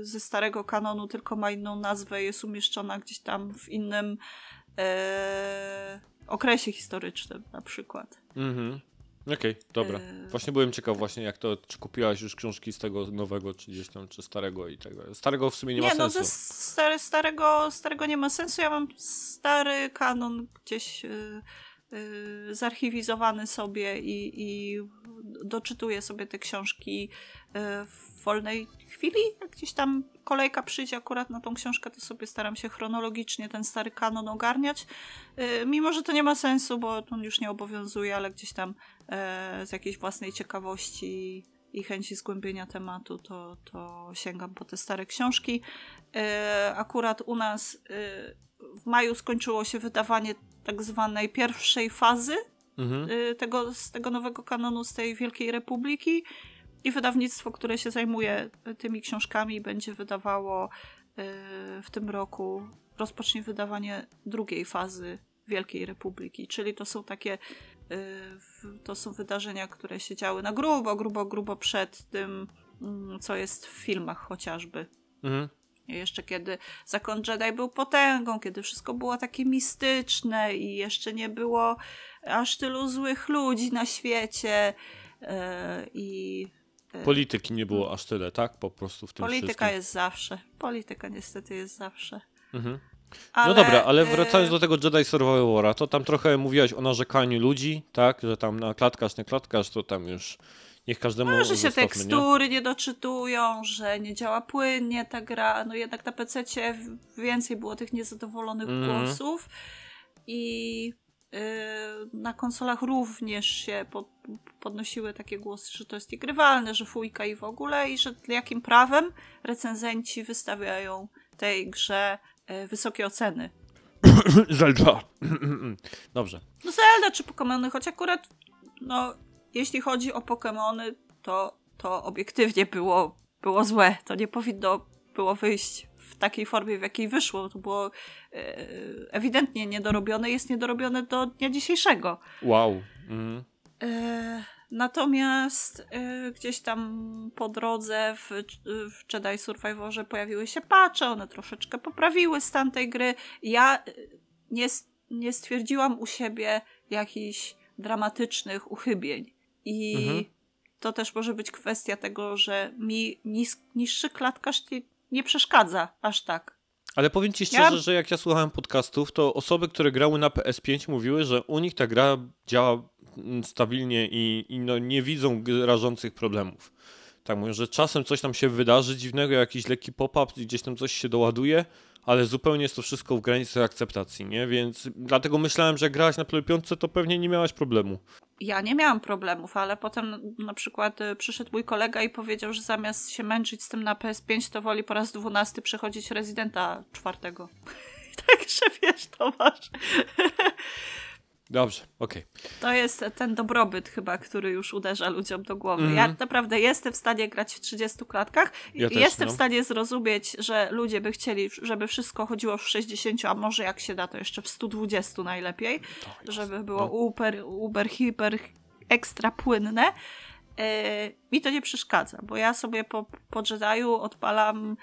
ze starego kanonu, tylko ma inną nazwę, jest umieszczona gdzieś tam w innym e, okresie historycznym na przykład. Mhm. Okej, dobra. Yy. Właśnie byłem ciekaw właśnie jak to, czy kupiłaś już książki z tego nowego, czy gdzieś tam, czy starego i tego. Starego w sumie nie, ma no sensu. ze stary, starego, starego nie ma sensu. Ja mam stary kanon gdzieś y, y, zarchiwizowany sobie i, i doczytuję sobie te książki y, w wolnej chwili. Gdzieś tam kolejka przyjdzie akurat na tą książkę, to sobie staram się chronologicznie ten stary kanon ogarniać. Y, mimo, że to nie ma sensu, bo on już nie obowiązuje, ale gdzieś tam e, z jakiejś własnej ciekawości i chęci zgłębienia tematu, to, to sięgam po te stare książki. E, akurat u nas e, w maju skończyło się wydawanie tak zwanej pierwszej fazy Mhm. e, tego, z tego nowego kanonu, z tej Wielkiej Republiki. I wydawnictwo, które się zajmuje tymi książkami, będzie wydawało e, w tym roku, rozpocznie wydawanie drugiej fazy Wielkiej Republiki. Czyli to są takie, e, to są wydarzenia, które się działy na grubo, grubo, grubo przed tym, mm, co jest w filmach chociażby. Mhm. Jeszcze kiedy Zakon Jedi był potęgą, kiedy wszystko było takie mistyczne i jeszcze nie było aż tylu złych ludzi na świecie e, i Polityki nie było aż tyle, tak? Po prostu w tym polityka wszystkim. jest zawsze. Polityka niestety jest zawsze. Mhm. Ale, no dobra, ale e, wracając do tego Jedi Survivor War'a, to tam trochę mówiłaś o narzekaniu ludzi, tak? Że tam na klatkarz, nie klatkarz, to tam już niech każdemu No, że się zostawmy, nie? tekstury nie? doczytują, że nie działa płynnie ta gra. No jednak na PC więcej było tych niezadowolonych Mhm. głosów. I na konsolach również się po, podnosiły takie głosy, że to jest niegrywalne, że fujka i w ogóle, i że jakim prawem recenzenci wystawiają tej grze yy, wysokie oceny. Zelda. Dobrze. No Zelda czy Pokémony, choć akurat no, jeśli chodzi o Pokémony, to, to obiektywnie było, było złe. To nie powinno było wyjść w takiej formie, w jakiej wyszło. To było e, ewidentnie niedorobione, jest niedorobione do dnia dzisiejszego. Wow. Mhm. E, natomiast e, gdzieś tam po drodze w, w Jedi Survivorze pojawiły się patche, one troszeczkę poprawiły stan tej gry. Ja nie, nie stwierdziłam u siebie jakichś dramatycznych uchybień. I Mhm. to też może być kwestia tego, że mi nis, niższy klatkarz nie, przeszkadza aż tak. Ale powiem ci szczerze, Ja- że jak ja słuchałem podcastów, to osoby, które grały na PS5 mówiły, że u nich ta gra działa mm, stabilnie i, i no, nie widzą rażących problemów. Tak mówią, że czasem coś tam się wydarzy dziwnego, jakiś lekki pop-up, gdzieś tam coś się doładuje, ale zupełnie jest to wszystko w granicy akceptacji, nie? Więc dlatego myślałem, że grałaś na 5, to pewnie nie miałaś problemu. Ja nie miałam problemów, ale potem na przykład y, przyszedł mój kolega i powiedział, że zamiast się męczyć z tym na PS5, to woli po raz dwunasty przechodzić Residenta czwartego. Także wiesz, Tomasz. Dobrze, okej. To jest ten dobrobyt chyba, który już uderza ludziom do głowy. Ja Mhm. naprawdę jestem w stanie grać w 30 klatkach. Ja i też, jestem no. w stanie zrozumieć, że ludzie by chcieli, żeby wszystko chodziło w 60, a może jak się da, to jeszcze w 120 najlepiej, żeby było no. uber, uber, hiper, ekstra płynne. Yy, mi to nie przeszkadza, bo ja sobie po, po Jedi'u odpalam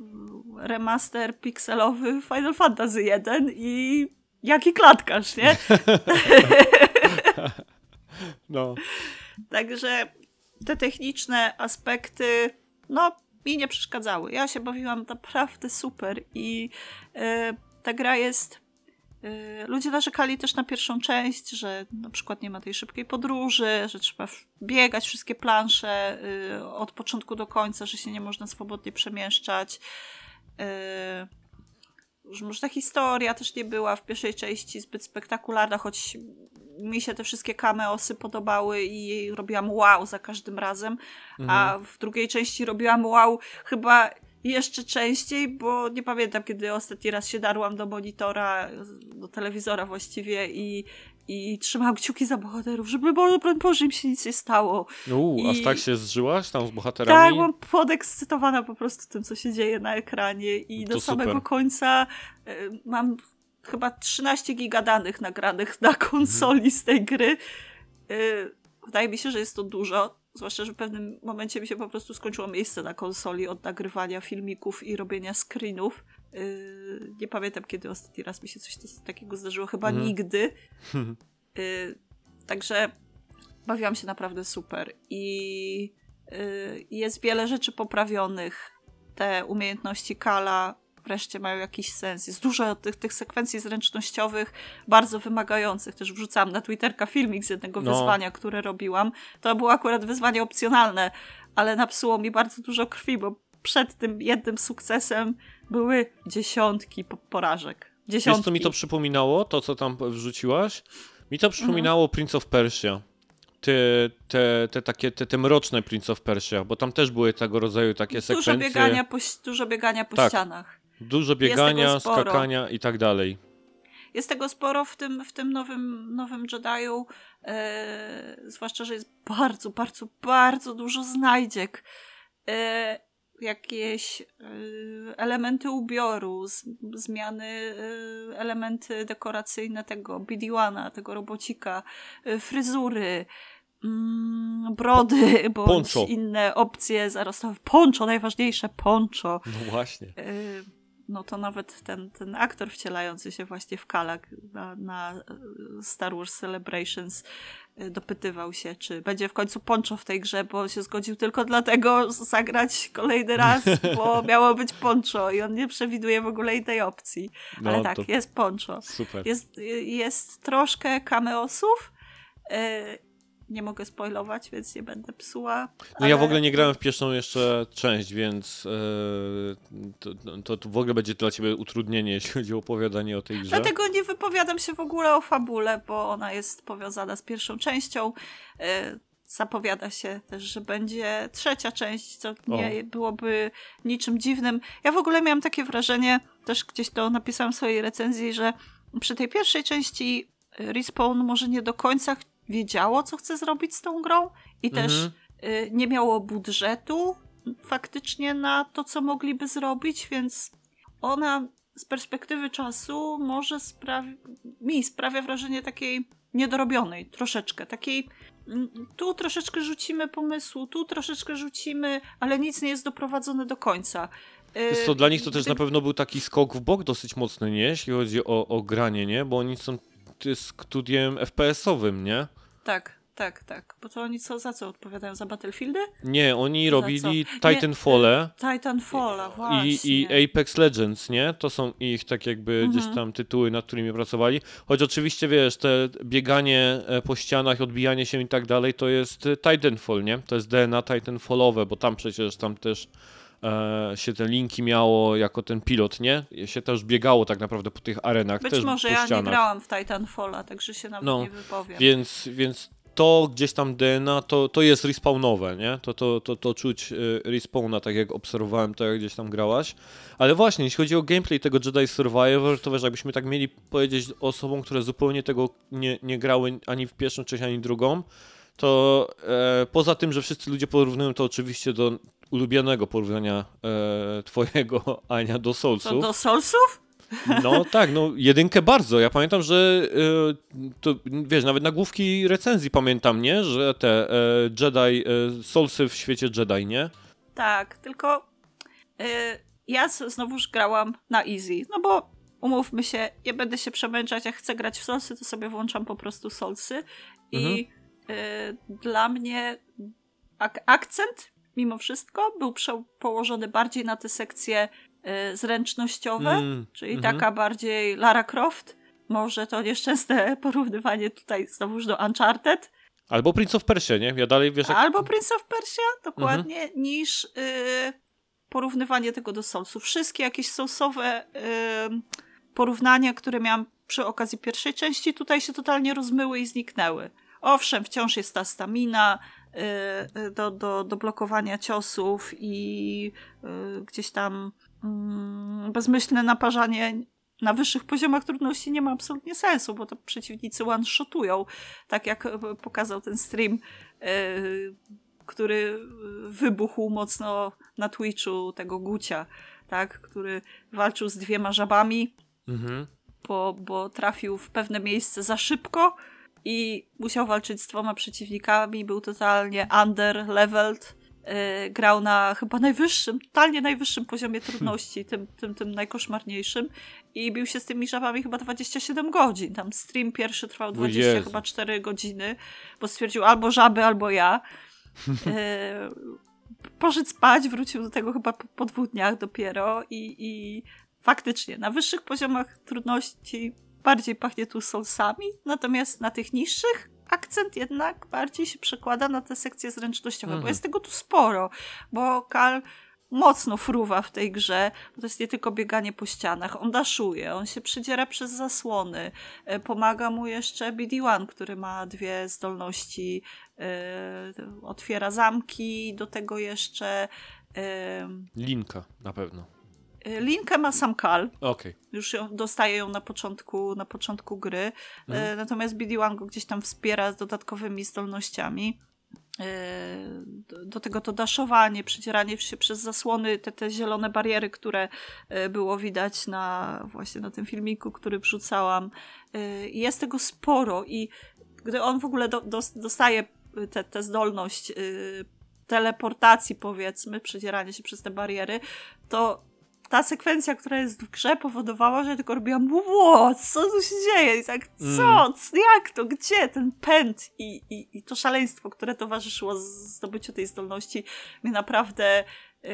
mm, remaster pikselowy Final Fantasy 1 i jaki klatkarz, nie? No, Także te techniczne aspekty, no, mi nie przeszkadzały. Ja się bawiłam naprawdę super i e, ta gra jest. e, ludzie narzekali też na pierwszą część, że na przykład nie ma tej szybkiej podróży, że trzeba biegać wszystkie plansze e, od początku do końca, że się nie można swobodnie przemieszczać. Może ta historia też nie była w pierwszej części zbyt spektakularna, choć mi się te wszystkie cameosy podobały i robiłam wow za każdym razem, a w drugiej części robiłam wow chyba jeszcze częściej, bo nie pamiętam, kiedy ostatni raz się darłam do monitora, do telewizora właściwie i, i trzymałam kciuki za bohaterów, żeby bo- broń Boże im się nic nie stało. Uu, aż I- tak się zżyłaś tam z Tak, bohaterami? byłam podekscytowana po prostu tym, co się dzieje na ekranie i To do samego super. końca y, mam chyba 13 giga danych nagranych na konsoli z tej gry. Y, wydaje mi się, że jest to dużo, zwłaszcza, że w pewnym momencie mi się po prostu skończyło miejsce na konsoli od nagrywania filmików i robienia screenów. Y, nie pamiętam, kiedy ostatni raz mi się coś takiego zdarzyło, chyba Mhm. nigdy. Y, także bawiłam się naprawdę super i y, jest wiele rzeczy poprawionych. Te umiejętności Kala wreszcie mają jakiś sens. Jest dużo tych, tych sekwencji zręcznościowych, bardzo wymagających. Też wrzucałam na Twitterka filmik z jednego No. wyzwania, które robiłam. To było akurat wyzwanie opcjonalne, ale napsuło mi bardzo dużo krwi, bo przed tym jednym sukcesem były dziesiątki po- porażek. Dziesiątki. Wiesz, co mi to przypominało, to co tam wrzuciłaś? Mi to przypominało Mhm. Prince of Persia. Te, te, te takie, te, te mroczne Prince of Persia, bo tam też były tego rodzaju takie Dużo sekwencje. biegania po, dużo biegania po Tak. ścianach. Dużo biegania, skakania i tak dalej. Jest tego sporo w tym, w tym nowym, nowym Jedi'u, e, zwłaszcza, że jest bardzo, bardzo, bardzo dużo znajdziek. E, jakieś e, elementy ubioru, zmiany, e, elementy dekoracyjne tego BD-1, tego robocika, e, fryzury, mm, brody, bądź Poncho. inne opcje zarostowe. Poncho, najważniejsze, poncho. No właśnie. Y, no to nawet ten, ten aktor wcielający się właśnie w Kalak na, na y, Star Wars Celebrations y, dopytywał się, czy będzie w końcu poncho w tej grze, bo się zgodził tylko dlatego zagrać kolejny raz, bo miało być poncho i on nie przewiduje w ogóle innej opcji. No, Ale tak, to jest poncho. super. Jest, jest troszkę cameosów. Nie mogę spoilować, więc nie będę psuła. No ja w ale- ogóle nie grałem w pierwszą jeszcze część, więc e, to, to, to w ogóle będzie dla ciebie utrudnienie, jeśli chodzi o opowiadanie o tej grze. Dlatego nie wypowiadam się w ogóle o fabule, bo ona jest powiązana z pierwszą częścią. E, Zapowiada się też, że będzie trzecia część, co nie byłoby niczym dziwnym. Ja w ogóle miałam takie wrażenie, też gdzieś to napisałam w swojej recenzji, że przy tej pierwszej części e, Respawn może nie do końca wiedziało, co chce zrobić z tą grą i też Mhm. y, nie miało budżetu faktycznie na to, co mogliby zrobić, więc ona z perspektywy czasu może sprawi- mi sprawia wrażenie takiej niedorobionej troszeczkę, takiej mm, tu troszeczkę rzucimy pomysłu, tu troszeczkę rzucimy, ale nic nie jest doprowadzone do końca. Y, Wiesz co, dla nich to też na pewno był taki skok w bok dosyć mocny, nie? Jeśli chodzi o, o granie, nie? Bo oni są studiem FPS-owym, nie? Tak, tak, tak. Bo to oni co, za co odpowiadają? Za Battlefieldy? Nie, oni robili co? Titanfall'e Titanfalla, właśnie. i, i Apex Legends, nie? To są ich tak jakby Mhm. gdzieś tam tytuły, nad którymi pracowali. Choć oczywiście, wiesz, te bieganie e, po ścianach, odbijanie się i tak dalej, to jest Titanfall, nie? To jest DNA Titanfallowe, bo tam przecież tam też e, się te linki miało jako ten pilot, nie? Się też biegało tak naprawdę po tych arenach, Być też może ja nie ścianach. grałam w Titanfalla, także się nawet No, nie wypowiem. Więc, więc to gdzieś tam DNA, to, to jest respawnowe, nie? To, to, to, to czuć y, respawna, tak jak obserwowałem to, jak gdzieś tam grałaś. Ale właśnie, jeśli chodzi o gameplay tego Jedi Survivor, to wiesz, jakbyśmy tak mieli powiedzieć osobom, które zupełnie tego nie, nie grały ani w pierwszą część, ani drugą, to e, poza tym, że wszyscy ludzie porównują to oczywiście do ulubionego porównania e, twojego, Ania, do Soulsów. do Soulsów? No tak, no jedynkę bardzo. Ja pamiętam, że e, to, wiesz, nawet nagłówki recenzji pamiętam, nie? Że te e, Jedi, e, Soulsy w świecie Jedi, nie? Tak, tylko y, ja znowuż grałam na easy, no bo umówmy się, nie będę się przemęczać, jak chcę grać w Soulsy, to sobie włączam po prostu Soulsy i y, dla mnie ak- akcent mimo wszystko był położony bardziej na te sekcje y, zręcznościowe, Mm, czyli mhm. taka bardziej Lara Croft, może to nieszczęsne porównywanie tutaj znowuż do Uncharted, Albo Prince of Persia, nie? Ja dalej, wiesz, jak... Albo Prince of Persia, dokładnie, niż y, porównywanie tego do Soulsów. Wszystkie jakieś Soulsowe y, porównania, które miałam przy okazji pierwszej części, tutaj się totalnie rozmyły i zniknęły. Owszem, wciąż jest ta stamina do, do, do blokowania ciosów i y, gdzieś tam mm, bezmyślne naparzanie na wyższych poziomach trudności nie ma absolutnie sensu, bo to przeciwnicy one-shotują, tak jak e, pokazał ten stream, który wybuchł mocno na Twitchu tego Gucia, tak, który walczył z dwiema żabami, Mhm. bo, bo trafił w pewne miejsce za szybko i musiał walczyć z dwoma przeciwnikami, był totalnie under-leveled, e, grał na chyba najwyższym, totalnie najwyższym poziomie trudności, tym, tym, tym najkoszmarniejszym i bił się z tymi żabami chyba 27 godzin. Tam stream pierwszy trwał 20 Jezu. chyba 4 godziny, bo stwierdził albo żaby, albo ja. E, poszedł spać, wrócił do tego chyba po, po dwóch dniach dopiero i, i faktycznie na wyższych poziomach trudności bardziej pachnie tu soulsami, natomiast na tych niższych akcent jednak bardziej się przekłada na te sekcje zręcznościowe, bo Mhm. jest tego tu sporo, bo Kal mocno fruwa w tej grze, bo to jest nie tylko bieganie po ścianach, on daszuje, on się przydziera przez zasłony, e, pomaga mu jeszcze BD-1, który ma dwie zdolności, e, otwiera zamki, do tego jeszcze e, Linka, na pewno. E, linkę ma sam Kal, Okej. już ją, dostaje ją na początku, na początku gry. Mhm. E, natomiast BD-1 go gdzieś tam wspiera z dodatkowymi zdolnościami. E, do, do tego to daszowanie, przedzieranie się przez zasłony, te, te zielone bariery, które było widać na właśnie na tym filmiku, który wrzucałam. Jest tego sporo i gdy on w ogóle do, dos- dostaje tę te, zdolność y, teleportacji, powiedzmy, przedzieranie się przez te bariery, to ta sekwencja, która jest w grze, powodowała, że ja tylko robiłam ło, co tu się dzieje? I tak, co? C- Jak to? Gdzie? Ten pęd i, i, i to szaleństwo, które towarzyszyło zdobyciu tej zdolności mnie naprawdę yy,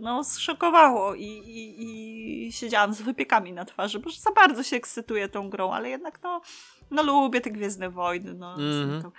no, zszokowało i, i, i siedziałam z wypiekami na twarzy, bo za bardzo się ekscytuję tą grą, ale jednak no, no lubię te Gwiezdne Wojny, no. Mhm. To,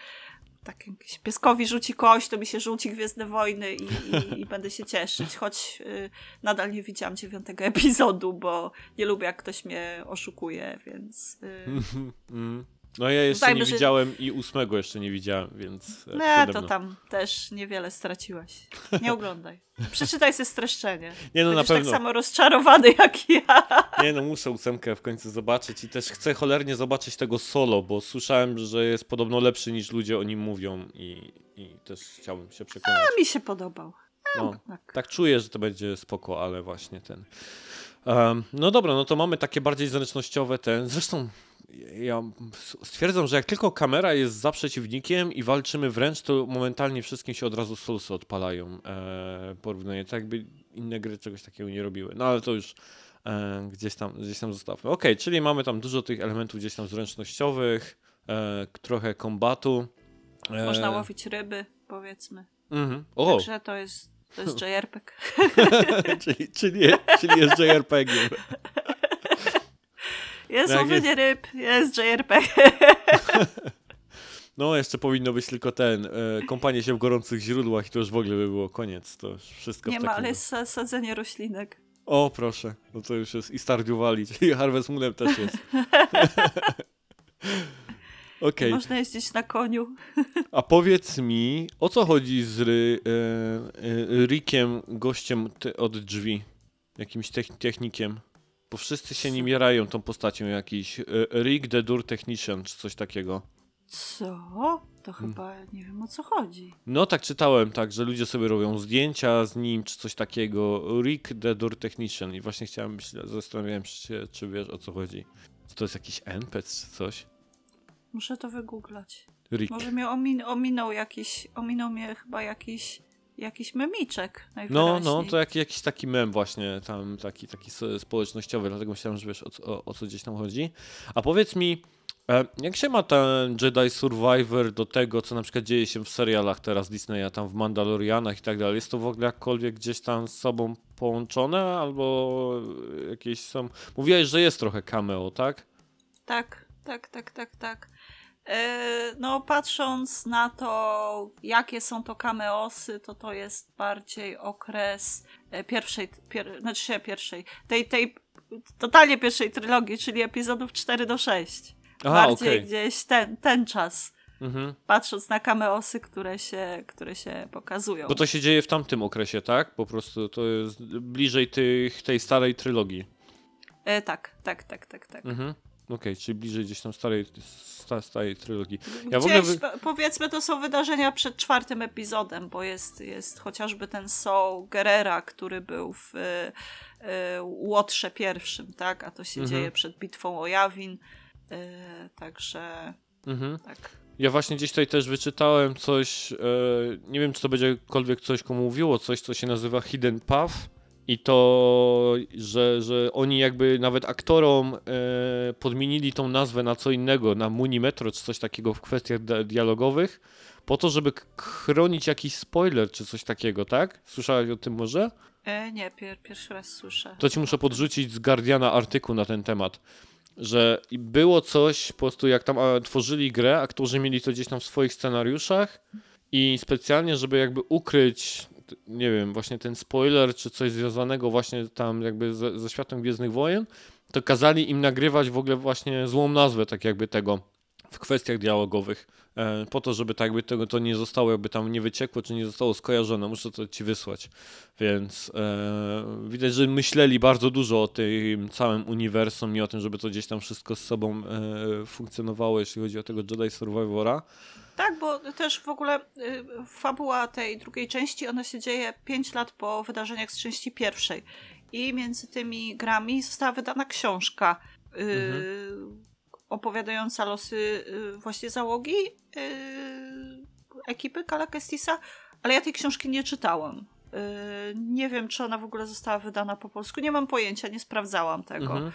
tak jakieś pieskowi rzuci kość, to mi się rzuci Gwiezdne Wojny i, i, i będę się cieszyć, choć y, nadal nie widziałam dziewiątego epizodu, bo nie lubię jak ktoś mnie oszukuje, więc... Y, Mm. No ja jeszcze nie że- widziałem i ósmego jeszcze nie widziałem, więc e, no to tam też niewiele straciłaś. Nie oglądaj. Przeczytaj sobie streszczenie. Nie no, na Będziesz pewno. tak samo rozczarowany jak ja. Nie no, muszę ósemkę w końcu zobaczyć i też chcę cholernie zobaczyć tego solo, bo słyszałem, że jest podobno lepszy niż ludzie o nim mówią i, i też chciałbym się przekonać. A mi się podobał. No, Tak. tak czuję, że to będzie spoko, ale właśnie ten. Em, no dobra, no to mamy takie bardziej zręcznościowe ten. Zresztą ja stwierdzam, że jak tylko kamera jest za przeciwnikiem i walczymy wręcz, to momentalnie wszystkim się od razu solsy odpalają. E, porównanie, tak jakby inne gry czegoś takiego nie robiły. No ale to już e, gdzieś tam, gdzieś tam zostawmy. Okej, czyli mamy tam dużo tych elementów gdzieś tam zręcznościowych, e, trochę kombatu. E, Można łowić ryby, powiedzmy. Mhm. O, Także to jest, to jest JRPG. czyli, czyli, czyli jest JRPG. Jest No jak łowienie ryb, jest JRPG. No, jeszcze powinno być tylko ten, e, kąpanie się w gorących źródłach i to już w ogóle by było koniec. To już wszystko Nie ma, takim... ale jest sa- sadzenie roślinek. O, proszę. No to już jest i Stardew Valley, czyli Harvest Moonem też jest. Okej, Można jeździć na koniu. a powiedz mi, o co chodzi z ry, e, e, Rickiem, gościem od drzwi? Jakimś techn- technikiem? Bo wszyscy się nim jarają tą postacią jakiś. E, Rick the Door Technician, czy coś takiego. Co? To chyba nie wiem o co chodzi. No tak czytałem, tak, że ludzie sobie robią zdjęcia z nim, czy coś takiego. Rick the Door Technician. I właśnie chciałem, zastanawiałem się, czy wiesz o co chodzi. Czy to jest jakiś NPC czy coś? Muszę to wygooglać. Rick. Może mnie omin ominął jakiś, ominął mnie chyba jakiś, jakiś memiczek No, no, to jak, jakiś taki mem właśnie tam, taki, taki społecznościowy, dlatego myślałem, że wiesz o, co- o, o co gdzieś tam chodzi. A powiedz mi, e, jak się ma ten Jedi Survivor do tego, co na przykład dzieje się w serialach teraz Disneya, tam w Mandalorianach i tak dalej? Jest to w ogóle jakkolwiek gdzieś tam z sobą połączone, albo jakieś są... Mówiłeś, że jest trochę cameo, tak? Tak, tak, tak, tak, tak. E, No, patrząc na to, jakie są to kameosy, to to jest bardziej okres e, pierwszej, pier, znaczy pierwszej, tej, tej totalnie pierwszej trylogii, czyli epizodów 4 do 6. Aha, bardziej okej. gdzieś ten, ten czas, Mhm. patrząc na kameosy, które się, które się pokazują. Bo to się dzieje w tamtym okresie, tak? Po prostu to jest bliżej tych, tej starej trylogii. E, tak, tak, tak, tak, tak. Mhm. Okej, czyli bliżej gdzieś tam starej, sta, starej trylogii. Ja w ogóle wy- powiedzmy, to są wydarzenia przed czwartym epizodem, bo jest, jest chociażby ten Saul Gerrera, który był w y, y, Łotrze pierwszym, tak? A to się Mhm. dzieje przed bitwą o Jawin. Y, także Mhm. tak. Ja właśnie gdzieś tutaj też wyczytałem coś, e, nie wiem czy to będzie jakkolwiek coś komu mówiło, coś co się nazywa Hidden Path i to, że, że oni jakby nawet aktorom e, podmienili tą nazwę na co innego, na Munimetro czy coś takiego w kwestiach di- dialogowych, po to, żeby chronić jakiś spoiler czy coś takiego, tak? Słyszałeś o tym może? E, nie, pier, pierwszy raz słyszę. To ci muszę podrzucić z Guardiana artykuł na ten temat. Że było coś, po prostu jak tam tworzyli grę, aktorzy mieli to gdzieś tam w swoich scenariuszach i specjalnie, żeby jakby ukryć, nie wiem, właśnie ten spoiler, czy coś związanego właśnie tam jakby ze, ze światem Gwiezdnych Wojen, to kazali im nagrywać w ogóle właśnie złą nazwę tak jakby tego w kwestiach dialogowych. E, po to, żeby tak jakby tego to nie zostało, jakby tam nie wyciekło, czy nie zostało skojarzone. Muszę to ci wysłać. Więc e, widać, że myśleli bardzo dużo o tym całym uniwersum i o tym, żeby to gdzieś tam wszystko z sobą e, funkcjonowało, jeśli chodzi o tego Jedi Survivora. Tak, bo też w ogóle y, fabuła tej drugiej części, ona się dzieje 5 lat po wydarzeniach z części pierwszej. I między tymi grami została wydana książka y, opowiadająca losy y, właśnie załogi ekipy Kala Kestisa, ale ja tej książki nie czytałam. Nie wiem, czy ona w ogóle została wydana po polsku. Nie mam pojęcia, nie sprawdzałam tego. Mhm.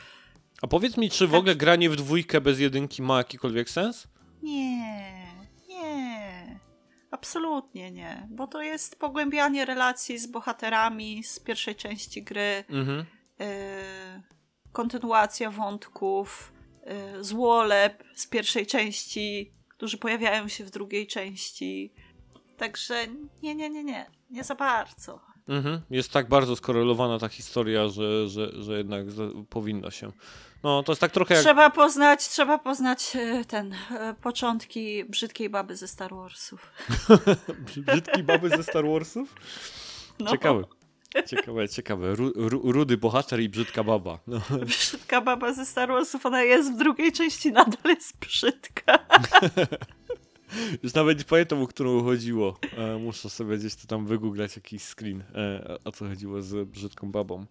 A powiedz mi, czy w ogóle granie w dwójkę bez jedynki ma jakikolwiek sens? Nie. Absolutnie nie. Bo to jest pogłębianie relacji z bohaterami z pierwszej części gry, Mhm. yy, kontynuacja wątków, yy, złolep z pierwszej części, którzy pojawiają się w drugiej części. Także nie, nie, nie, nie. Nie za bardzo. Mhm. Jest tak bardzo skorelowana ta historia, że, że, że jednak powinno się. No, to jest tak trochę jak... Trzeba poznać, trzeba poznać yy, ten, yy, początki brzydkiej baby ze Star Warsów. Brzydki baby ze Star Warsów? No. Ciekawe. Ciekawe, ciekawe. Ru, ru, rudy bohater i brzydka baba. No. Brzydka baba ze Star Warsów, ona jest w drugiej części, nadal jest brzydka. Już nawet nie pamiętam, o którą chodziło. E, muszę sobie gdzieś to tam wygooglać jakiś screen, e, o co chodziło z brzydką babą.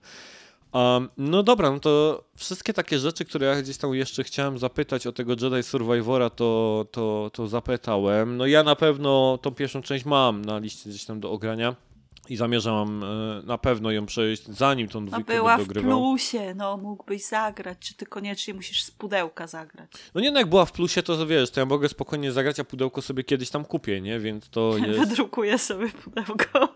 No dobra, no to wszystkie takie rzeczy, które ja gdzieś tam jeszcze chciałem zapytać o tego Jedi Survivora, to, to, to zapytałem. No ja na pewno tą pierwszą część mam na liście gdzieś tam do ogrania i zamierzam e, na pewno ją przejść, zanim tą No dwójkę była będę w plusie, no mógłbyś zagrać, czy ty koniecznie musisz z pudełka zagrać. No nie, no jak była w plusie, to wiesz, to ja mogę spokojnie zagrać, a pudełko sobie kiedyś tam kupię, nie? Więc to jest... Wydrukuję sobie pudełko.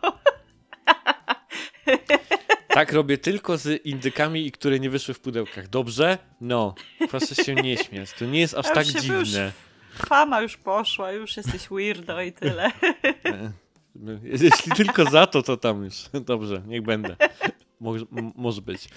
Tak robię tylko z indykami, i które nie wyszły w pudełkach. Dobrze? No, proszę się nie śmiać. To nie jest aż tak się już- dziwne. Fama już poszła, już jesteś weirdo i tyle. Jeśli tylko za to, to tam już. Dobrze, niech będę. Może, może być.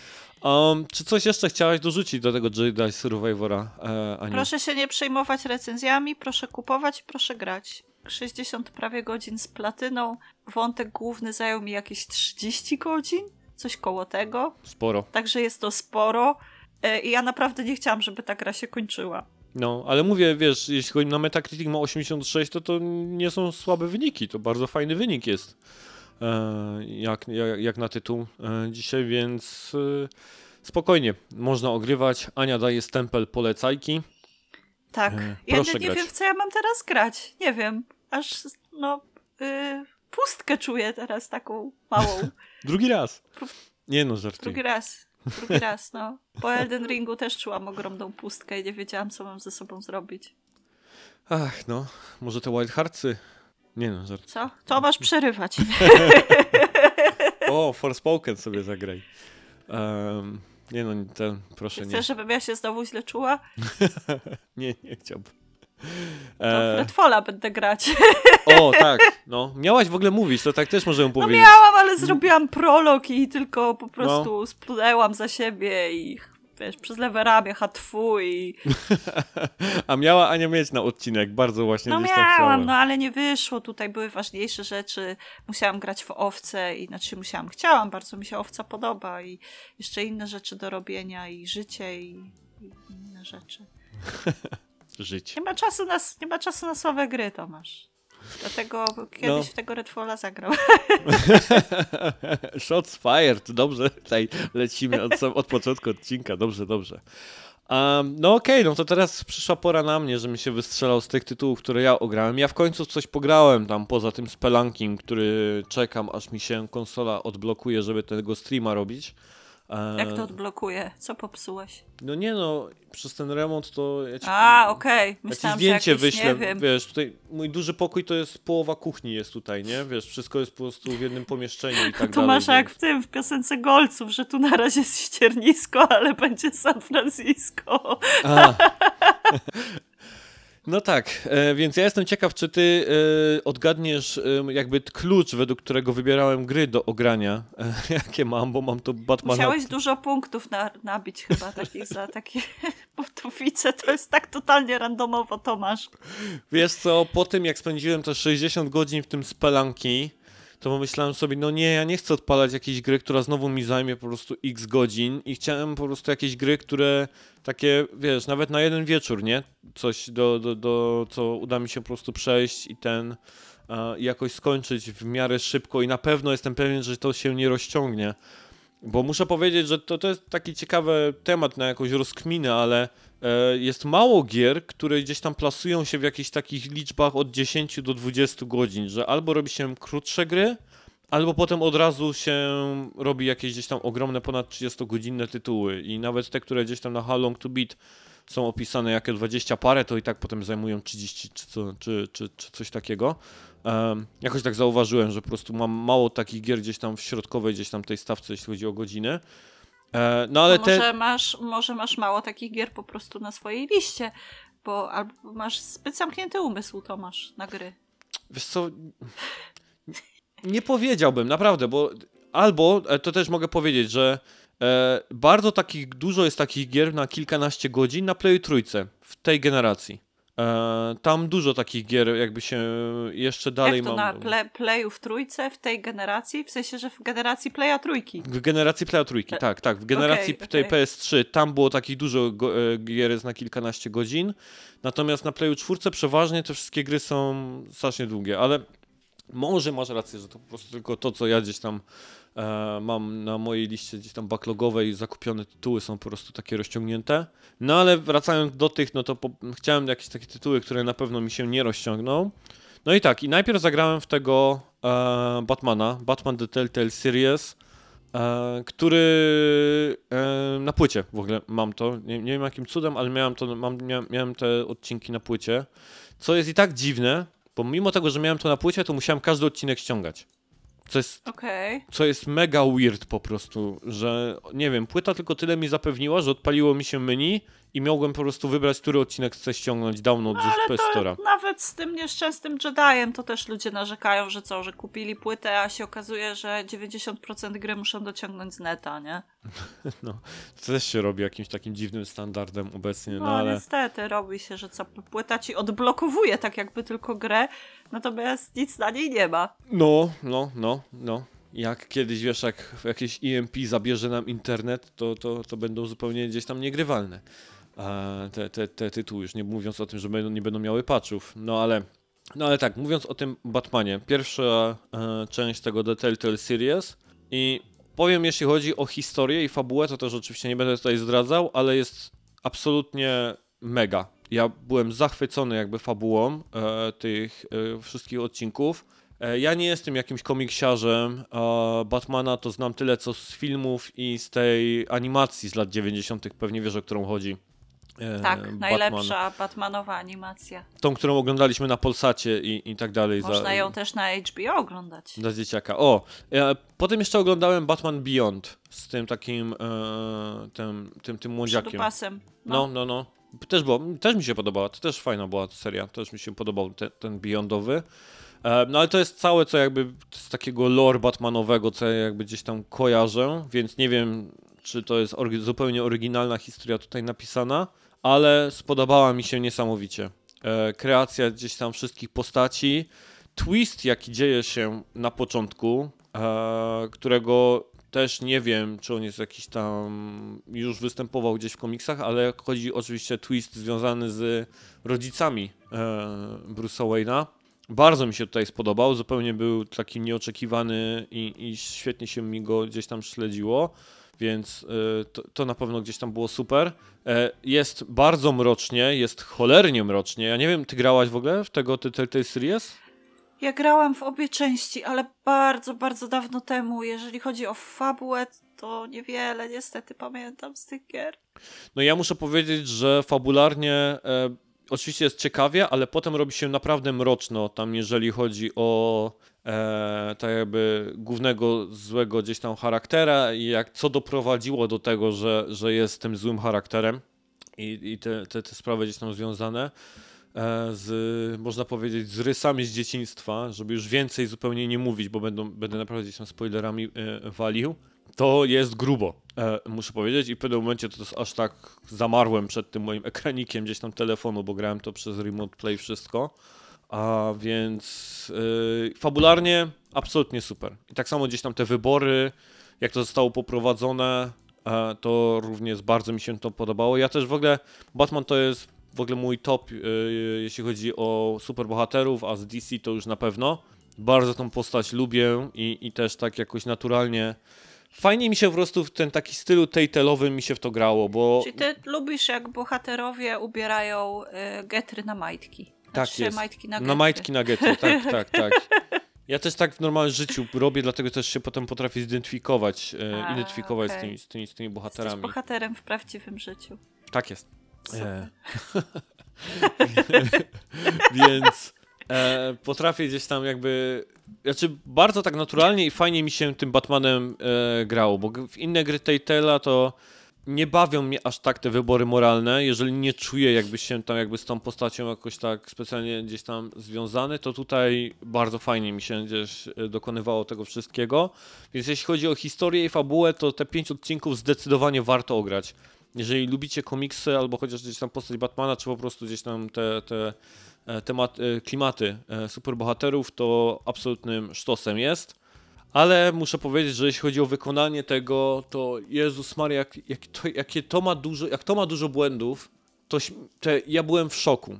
Um, czy coś jeszcze chciałaś dorzucić do tego Jedi Survivora, e, Aniu? Proszę się nie przejmować recenzjami, proszę kupować proszę grać. 60 prawie godzin z platyną. Wątek główny zajął mi jakieś 30 godzin, coś koło tego. Sporo. Także jest to sporo. E, I ja naprawdę nie chciałam, żeby ta gra się kończyła. No, ale mówię, wiesz, jeśli chodzi na Metacritic ma 86, to to nie są słabe wyniki, to bardzo fajny wynik jest. E, jak, jak, jak na tytuł e, dzisiaj, więc e, spokojnie, można ogrywać. Ania daje stempel polecajki. Tak. E, ja proszę nie, grać. wiem, w co ja mam teraz grać. Nie wiem. Aż, no, y, pustkę czuję teraz taką małą. Drugi raz. Nie no, żartuję. Drugi raz. Drugi raz, no. Po Elden Ringu też czułam ogromną pustkę i nie wiedziałam, co mam ze sobą zrobić. Ach, no, może te Wild Heartsy? Nie no, żart. Co? To masz przerywać. O, Forspoken sobie zagraj. Em, nie no, ten, proszę nie. Chcesz, żebym ja się znowu źle czuła? Nie, nie chciałbym. To E, Redfalla będę grać. O, tak, no. Miałaś w ogóle mówić, to tak też możemy No powiedzieć. miałam, ale zrobiłam prolog i tylko po prostu splunęłam za siebie i wiesz, przez lewe ramię hatfu i... A miała Ania mieć na odcinek, bardzo właśnie No chciała. miałam, no ale nie wyszło. Tutaj były ważniejsze rzeczy. Musiałam grać w owce i znaczy musiałam, chciałam, bardzo mi się owca podoba i jeszcze inne rzeczy do robienia i życie i, i inne rzeczy. Żyć. Nie ma czasu na, nie ma czasu na słabe gry, Tomasz. Dlatego kiedyś No. w tego Redfalla zagrał. Shots fired, dobrze, tutaj lecimy od, od początku odcinka, dobrze, dobrze. Um, no okej, no to teraz przyszła pora na mnie, żebym się wystrzelał z tych tytułów, które ja ograłem. Ja w końcu coś pograłem tam, poza tym Spelunkiem, który czekam, aż mi się konsola odblokuje, żeby tego streama robić. Jak to odblokuje? Co popsułeś? No nie no, przez ten remont to ja ci, A, okej. ja ci Myślałam, zdjęcie że jakieś, wyślę, nie wiem. wiesz, tutaj mój duży pokój to jest połowa kuchni jest tutaj, nie? Wiesz, wszystko jest po prostu w jednym pomieszczeniu i tak To dalej. masz jak więc- w tym, w piosence Golców, że tu na razie jest ściernisko, ale będzie San Francisco. No tak, e, więc ja jestem ciekaw, czy ty e, odgadniesz e, jakby klucz, według którego wybierałem gry do ogrania, jakie mam, bo mam to Batmana. Musiałeś dużo punktów na, nabić chyba takich za takie butowice. To jest tak totalnie randomowo, Tomasz. Wiesz co, po tym jak spędziłem te 60 godzin w tym spelanki, to pomyślałem sobie, no nie, ja nie chcę odpalać jakiejś gry, która znowu mi zajmie po prostu x godzin i chciałem po prostu jakieś gry, które takie, wiesz, nawet na jeden wieczór, nie? Coś do, do, do co uda mi się po prostu przejść i ten jakoś skończyć w miarę szybko i na pewno jestem pewien, że to się nie rozciągnie. Bo muszę powiedzieć, że to, to jest taki ciekawy temat na jakąś rozkminę, ale e, jest mało gier, które gdzieś tam plasują się w jakichś takich liczbach od 10 do 20 godzin, że albo robi się krótsze gry, albo potem od razu się robi jakieś gdzieś tam ogromne, ponad 30-godzinne tytuły. I nawet te, które gdzieś tam na How Long to Beat są opisane jako 20 parę, to i tak potem zajmują 30 czy, co, czy, czy, czy coś takiego. Em, jakoś tak zauważyłem, że po prostu mam mało takich gier gdzieś tam w środkowej, gdzieś tam tej stawce, jeśli chodzi o godziny. E, no ale No te... może, masz, może masz mało takich gier po prostu na swojej liście, bo albo masz zbyt zamknięty umysł, Tomasz, na gry. Wiesz co, nie powiedziałbym, naprawdę, bo albo, e, to też mogę powiedzieć, że bardzo takich, dużo jest takich gier na kilkanaście godzin na Playu Trójce w tej generacji. E, tam dużo takich gier jakby się jeszcze dalej Jak to mam. na ple, Playu w trójce, w tej generacji? W sensie, że w generacji Playa trójki. W generacji Playa Trójki, tak, tak. W generacji Okej, tej okej. PS3 tam było takich dużo e, gier na kilkanaście godzin. Natomiast na Playu 4 przeważnie te wszystkie gry są strasznie długie, ale może masz rację, że to po prostu tylko to, co ja gdzieś tam e, mam na mojej liście gdzieś tam backlogowej, zakupione tytuły są po prostu takie rozciągnięte. No ale wracając do tych, no to po, chciałem jakieś takie tytuły, które na pewno mi się nie rozciągną. No i tak, i najpierw zagrałem w tego e, Batmana, Batman The Telltale Series, e, który e, na płycie w ogóle mam to. Nie, nie wiem jakim cudem, ale miałem, to, mam, miałem te odcinki na płycie. Co jest i tak dziwne, bo mimo tego, że miałem to na płycie, to musiałem każdy odcinek ściągać. Co jest Okej. co jest mega weird po prostu, że nie wiem, płyta tylko tyle mi zapewniła, że odpaliło mi się menu i mogłem po prostu wybrać, który odcinek chcę ściągnąć, download No ze nawet z tym nieszczęsnym Jediem to też ludzie narzekają, że co, że kupili płytę, a się okazuje, że 90% gry muszą dociągnąć z neta, nie? No, to też się robi jakimś takim dziwnym standardem obecnie, no, No, ale niestety, robi się, że co, płyta ci odblokowuje tak jakby tylko grę, natomiast nic na niej nie ma. no, no, no, no. Jak kiedyś, wiesz, jak jakieś EMP zabierze nam internet, to, to, to będą zupełnie gdzieś tam niegrywalne e, te, te, te tytuły, już nie mówiąc o tym, że będą, nie będą miały patchów. No ale, no ale tak, mówiąc o tym Batmanie, pierwsza e, część tego The Telltale Series i powiem, jeśli chodzi o historię i fabułę, to też oczywiście nie będę tutaj zdradzał, ale jest absolutnie mega. Ja byłem zachwycony jakby fabułą e, tych e, wszystkich odcinków. E, ja nie jestem jakimś komiksiarzem. Batmana to znam tyle co z filmów i z tej animacji z lat 90. Pewnie wiesz o którą chodzi. E, Tak, Batman. najlepsza Batmanowa animacja. Tą, którą oglądaliśmy na Polsacie i, i tak dalej. Można ją też na HBO oglądać. Dla dzieciaka. O, e, potem jeszcze oglądałem Batman Beyond z tym takim, e, tym, tym, tym młodziakiem. Przydupasem. No, no, no. Też, było, też mi się podobała, to też fajna była seria, też mi się podobał te, ten Beyondowy. E, no ale to jest całe, co jakby z takiego lore Batmanowego, co ja jakby gdzieś tam kojarzę, więc nie wiem, czy to jest zupełnie oryginalna historia tutaj napisana, ale spodobała mi się niesamowicie. E, kreacja gdzieś tam wszystkich postaci, twist, jaki dzieje się na początku, e, którego też nie wiem, czy on jest jakiś tam już występował gdzieś w komiksach, ale chodzi oczywiście twist związany z rodzicami e, Bruce'a Wayne'a. Bardzo mi się tutaj spodobał, zupełnie był taki nieoczekiwany i, i świetnie się mi go gdzieś tam śledziło, więc e, to, to na pewno gdzieś tam było super. E, jest bardzo mrocznie, jest cholernie mrocznie. Ja nie wiem, ty grałaś w ogóle w tego Telltale Series? Ja grałam w obie części, ale bardzo, bardzo dawno temu. Jeżeli chodzi o fabułę, to niewiele niestety pamiętam z tych gier. No ja muszę powiedzieć, że fabularnie e, oczywiście jest ciekawie, ale potem robi się naprawdę mroczno tam, jeżeli chodzi o e, tak jakby głównego złego gdzieś tam charaktera i jak co doprowadziło do tego, że, że jest tym złym charakterem i, i te, te, te sprawy gdzieś tam związane z, można powiedzieć, z rysami z dzieciństwa, żeby już więcej zupełnie nie mówić, bo będą, będę naprawdę gdzieś tam spoilerami e, walił to jest grubo, e, muszę powiedzieć. I w pewnym momencie to aż tak zamarłem przed tym moim ekranikiem gdzieś tam telefonu, bo grałem to przez Remote Play wszystko. A więc e, fabularnie absolutnie super. I tak samo gdzieś tam te wybory, jak to zostało poprowadzone, e, to również bardzo mi się to podobało. Ja też w ogóle, Batman to jest w ogóle mój top, e, jeśli chodzi o superbohaterów, a z DC to już na pewno. Bardzo tą postać lubię i, i też tak jakoś naturalnie Fajnie mi się po prostu w ten taki stylu tejtelowy mi się w to grało, bo Czyli ty lubisz, jak bohaterowie ubierają y, getry na majtki. tak Znaczy, jest. majtki na na getry. majtki na getry, tak, tak, tak. Ja też tak w normalnym życiu robię, dlatego też się potem potrafię zidentyfikować, e, A, identyfikować z, okej. tymi, z, tymi, z tymi Jesteś bohaterami. bohaterem w prawdziwym życiu. Tak jest. E, Więc e, potrafię gdzieś tam jakby. Znaczy, bardzo tak naturalnie i fajnie mi się tym Batmanem e, grało, bo w inne gry Telltale'a to nie bawią mnie aż tak te wybory moralne, jeżeli nie czuję jakby się tam jakby z tą postacią jakoś tak specjalnie gdzieś tam związany, to tutaj bardzo fajnie mi się gdzieś e, dokonywało tego wszystkiego. Więc jeśli chodzi o historię i fabułę, to te pięć odcinków zdecydowanie warto ograć. Jeżeli lubicie komiksy albo chociaż gdzieś tam postać Batmana, czy po prostu gdzieś tam te, te e, temat, e, klimaty e, superbohaterów, to absolutnym sztosem jest. Ale muszę powiedzieć, że jeśli chodzi o wykonanie tego, to Jezus Maria, jak, jak to, jakie to ma dużo, jak to ma dużo błędów, to ja byłem w szoku.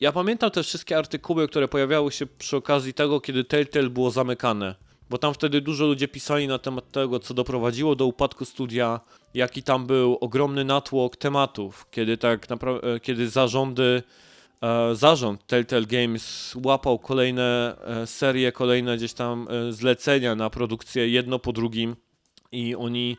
Ja pamiętam te wszystkie artykuły, które pojawiały się przy okazji tego, kiedy Telltale było zamykane. Bo tam wtedy dużo ludzi pisali na temat tego, co doprowadziło do upadku studia, jaki tam był ogromny natłok tematów, kiedy tak naprawdę, kiedy zarządy e, zarząd Telltale Games łapał kolejne e, serie, kolejne gdzieś tam e, zlecenia na produkcję jedno po drugim i oni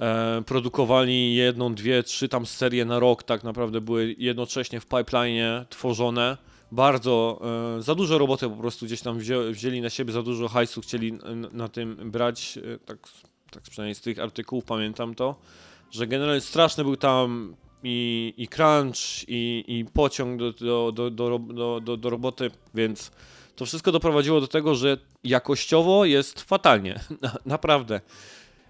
e, produkowali jedną, dwie, trzy tam serie na rok, tak naprawdę były jednocześnie w pipeline tworzone, bardzo, e, za dużo roboty po prostu gdzieś tam wzię, wzięli na siebie, za dużo hajsu chcieli na tym brać, e, tak, tak przynajmniej z tych artykułów pamiętam to, że generalnie straszny był tam i, i crunch, i, i pociąg do, do, do, do, do, do, do roboty, więc to wszystko doprowadziło do tego, że jakościowo jest fatalnie, Na, naprawdę.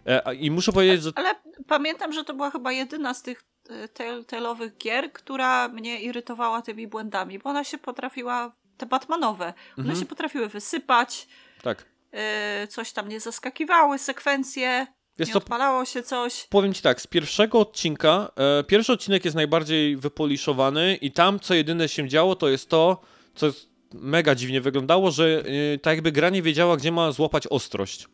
E, I muszę powiedzieć, że Ale pamiętam, że to była chyba jedyna z tych Telltale'owych gier, która mnie irytowała tymi błędami, bo ona się potrafiła, te Batmanowe, one Mhm. się potrafiły wysypać, tak, e, coś tam nie zaskakiwały, sekwencje, Wiesz nie co, odpalało się coś. Powiem ci tak, z pierwszego odcinka, e, pierwszy odcinek jest najbardziej wypoliszowany i tam co jedyne się działo, to jest to, co jest mega dziwnie wyglądało, że e, tak jakby gra nie wiedziała, gdzie ma złapać ostrość.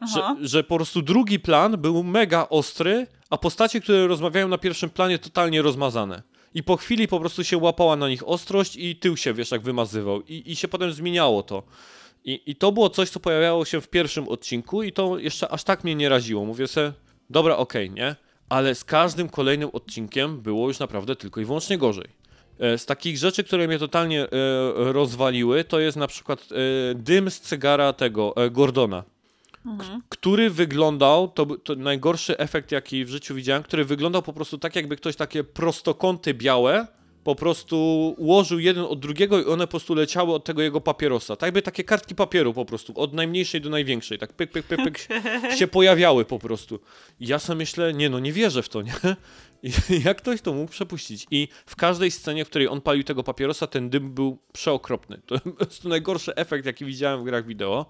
Że, Aha. że po prostu drugi plan był mega ostry, a postacie, które rozmawiają na pierwszym planie, totalnie rozmazane. I po chwili po prostu się łapała na nich ostrość i tył się, wiesz, jak wymazywał. I, i się potem zmieniało to. I, I to było coś, co pojawiało się w pierwszym odcinku i to jeszcze aż tak mnie nie raziło. Mówię sobie, dobra, okej, nie? Ale z każdym kolejnym odcinkiem było już naprawdę tylko i wyłącznie gorzej. E, Z takich rzeczy, które mnie totalnie e, rozwaliły, to jest na przykład e, dym z cygara tego, Gordona Mhm. który wyglądał, to, był- to najgorszy efekt, jaki w życiu widziałem, który wyglądał po prostu tak, jakby ktoś takie prostokąty białe po prostu ułożył jeden od drugiego i one po prostu leciały od tego jego papierosa. Tak jakby takie kartki papieru po prostu, od najmniejszej do największej, tak pyk, pyk, pyk, pyk się pojawiały po prostu. I ja sobie myślę, nie no, nie wierzę w to, nie? I jak ktoś to mógł przepuścić? I w każdej scenie, w której on palił tego papierosa, ten dym był przeokropny. To jest to najgorszy efekt, jaki widziałem w grach wideo.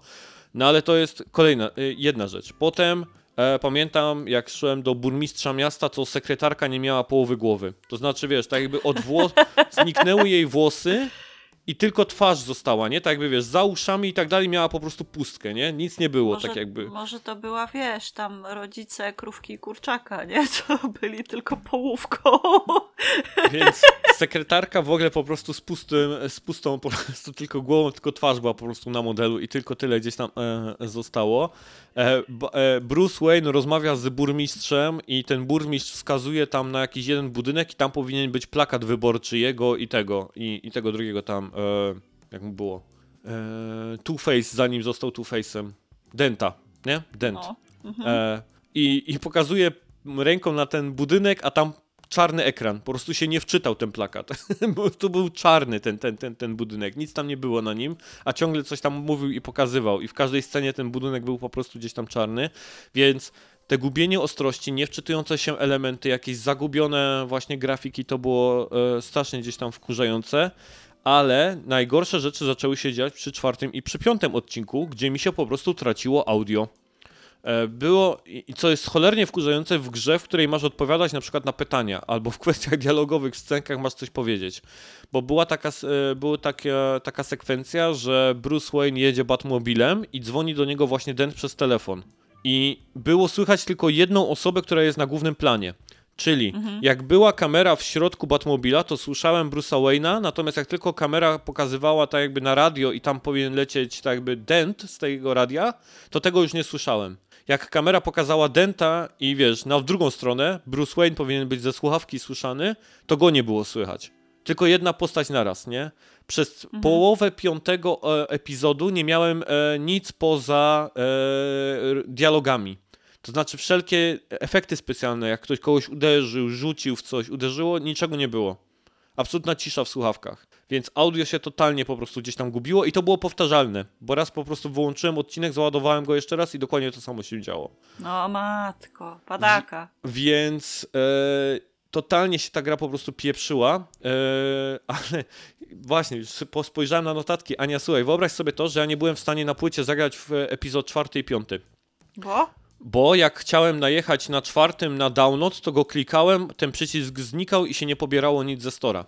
No ale to jest kolejna, y, jedna rzecz. Potem e, pamiętam, jak szłem do burmistrza miasta, to sekretarka nie miała połowy głowy. To znaczy, wiesz, tak jakby od włos zniknęły jej włosy i tylko twarz została, nie? Tak jakby, wiesz, za uszami i tak dalej miała po prostu pustkę, nie? Nic nie było, Może, tak jakby. może to była, wiesz, tam rodzice krówki i kurczaka, nie? Co byli tylko połówką. Więc sekretarka w ogóle po prostu z, pustym, z pustą po prostu tylko głową, tylko twarz była po prostu na modelu i tylko tyle gdzieś tam e, zostało. E, e, Bruce Wayne rozmawia z burmistrzem i ten burmistrz wskazuje tam na jakiś jeden budynek i tam powinien być plakat wyborczy jego i tego, i, i tego drugiego tam, jak mu było, e, Two-Face zanim został Two-Face'em. Denta, nie? Dent. No. E, i, I pokazuje ręką na ten budynek, a tam czarny ekran. Po prostu się nie wczytał ten plakat. To był czarny ten, ten, ten, ten budynek. Nic tam nie było na nim, a ciągle coś tam mówił i pokazywał. I w każdej scenie ten budynek był po prostu gdzieś tam czarny. Więc te gubienie ostrości, niewczytujące się elementy, jakieś zagubione właśnie grafiki, to było e, strasznie gdzieś tam wkurzające. Ale najgorsze rzeczy zaczęły się dziać przy czwartym i przy piątym odcinku, gdzie mi się po prostu traciło audio. E, Było, i co jest cholernie wkurzające w grze, w której masz odpowiadać na przykład na pytania, albo w kwestiach dialogowych, w scenkach masz coś powiedzieć. Bo była taka, e, była taka, taka sekwencja, że Bruce Wayne jedzie Batmobilem i dzwoni do niego właśnie Dent przez telefon. I było słychać tylko jedną osobę, która jest na głównym planie. Czyli jak była kamera w środku Batmobila, to słyszałem Bruce'a Wayne'a, natomiast jak tylko kamera pokazywała tak jakby na radio i tam powinien lecieć tak jakby dent z tego radia, to tego już nie słyszałem. Jak kamera pokazała denta i wiesz, na w drugą stronę Bruce Wayne powinien być ze słuchawki słyszany, to go nie było słychać. Tylko jedna postać naraz, nie? Przez połowę piątego e, epizodu nie miałem e, nic poza e, dialogami. To znaczy wszelkie efekty specjalne, jak ktoś kogoś uderzył, rzucił w coś, uderzyło, niczego nie było. Absolutna cisza w słuchawkach. Więc audio się totalnie po prostu gdzieś tam gubiło i to było powtarzalne, bo raz po prostu wyłączyłem odcinek, załadowałem go jeszcze raz i dokładnie to samo się działo. No matko, padaka. Więc e, totalnie się ta gra po prostu pieprzyła, e, ale właśnie, już po- spojrzałem na notatki. Ania, słuchaj, wyobraź sobie to, że ja nie byłem w stanie na płycie zagrać w epizod czwarty i piąty. Bo? Bo jak chciałem najechać na czwartym na download, to go klikałem, ten przycisk znikał i się nie pobierało nic ze stora.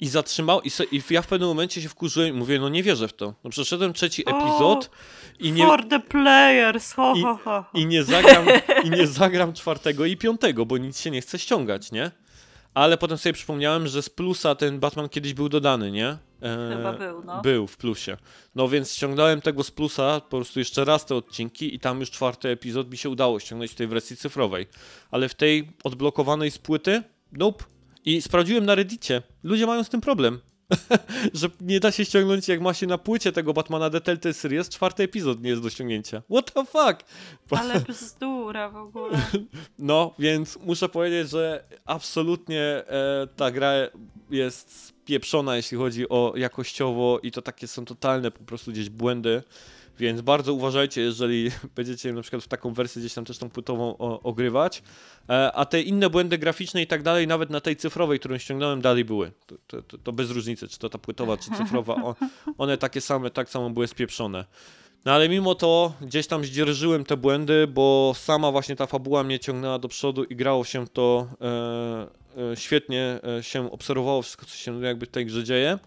I zatrzymał, i, se, i ja w pewnym momencie się wkurzyłem i mówię, no nie wierzę w to. No przeszedłem trzeci epizod i nie, For the players, ho, I- ho, ho. i nie zagram, i nie zagram czwartego i piątego, bo nic się nie chce ściągać, nie? Ale potem sobie przypomniałem, że z plusa ten Batman kiedyś był dodany, nie? E, Chyba był, no. Był w plusie. No więc ściągnąłem tego z plusa, po prostu jeszcze raz te odcinki i tam już czwarty epizod mi się udało ściągnąć w tej wersji cyfrowej. Ale w tej odblokowanej z płyty, nope. I sprawdziłem na Reddicie. Ludzie mają z tym problem. że nie da się ściągnąć, jak ma się na płycie tego Batmana The Telltale Series, czwarty epizod nie jest do ściągnięcia. What the fuck? Ale bzdura w ogóle. No, więc muszę powiedzieć, że absolutnie e, ta gra jest pieprzona, jeśli chodzi o jakościowo i to takie są totalne po prostu gdzieś błędy. Więc bardzo uważajcie, jeżeli będziecie na przykład w taką wersję gdzieś tam też tą płytową ogrywać. E, a te inne błędy graficzne i tak dalej, nawet na tej cyfrowej, którą ściągnąłem, dalej były. To, to, to bez różnicy, czy to ta płytowa, czy cyfrowa. One takie same, tak samo były spieprzone. No ale mimo to gdzieś tam zdzierżyłem te błędy, bo sama właśnie ta fabuła mnie ciągnęła do przodu i grało się to e, e, świetnie, e, się obserwowało wszystko, co się jakby w tej grze dzieje.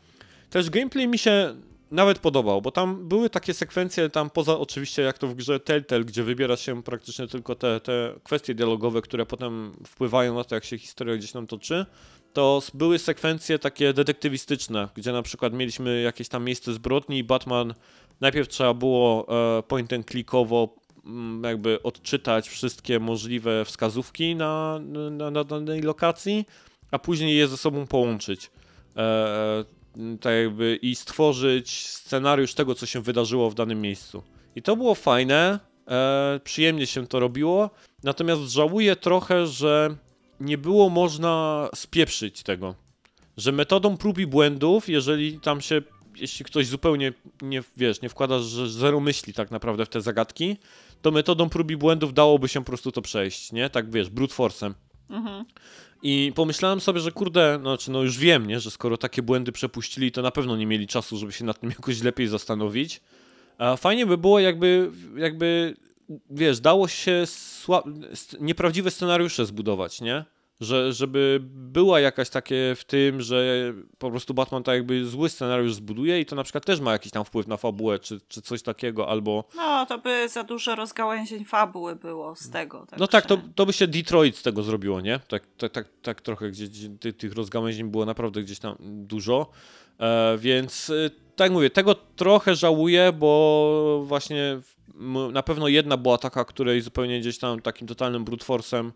Też gameplay mi się nawet podobał, bo tam były takie sekwencje, tam poza oczywiście jak to w grze Telltale, gdzie wybiera się praktycznie tylko te, te kwestie dialogowe, które potem wpływają na to, jak się historia gdzieś nam toczy, to były sekwencje takie detektywistyczne, gdzie na przykład mieliśmy jakieś tam miejsce zbrodni i Batman najpierw trzeba było e, point and clickowo mm, jakby odczytać wszystkie możliwe wskazówki na, na, na danej lokacji, a później je ze sobą połączyć. E, tak jakby i stworzyć scenariusz tego, co się wydarzyło w danym miejscu. I to było fajne, e, przyjemnie się to robiło, natomiast żałuję trochę, że nie było można spieprzyć tego. Że metodą prób i błędów, jeżeli tam się, jeśli ktoś zupełnie nie, wiesz, nie wkłada zero myśli tak naprawdę w te zagadki, to metodą prób i błędów dałoby się po prostu to przejść, nie? Tak wiesz, brute force'em. Mhm. I pomyślałem sobie, że kurde, znaczy no już wiem, nie, że skoro takie błędy przepuścili, to na pewno nie mieli czasu, żeby się nad tym jakoś lepiej zastanowić. A fajnie by było, jakby, jakby wiesz, dało się nieprawdziwe scenariusze zbudować, nie? Że, żeby była jakaś takie w tym, że po prostu Batman tak jakby zły scenariusz zbuduje i to na przykład też ma jakiś tam wpływ na fabułę, czy, czy coś takiego, albo... No, to by za dużo rozgałęzień fabuły było z tego. No tak, to, to by się Detroit z tego zrobiło, nie? Tak, tak, tak, tak trochę, gdzie, gdzie tych rozgałęzień było naprawdę gdzieś tam dużo, e, więc e, tak mówię, tego trochę żałuję, bo właśnie na pewno jedna była taka, której zupełnie gdzieś tam takim totalnym brute force'em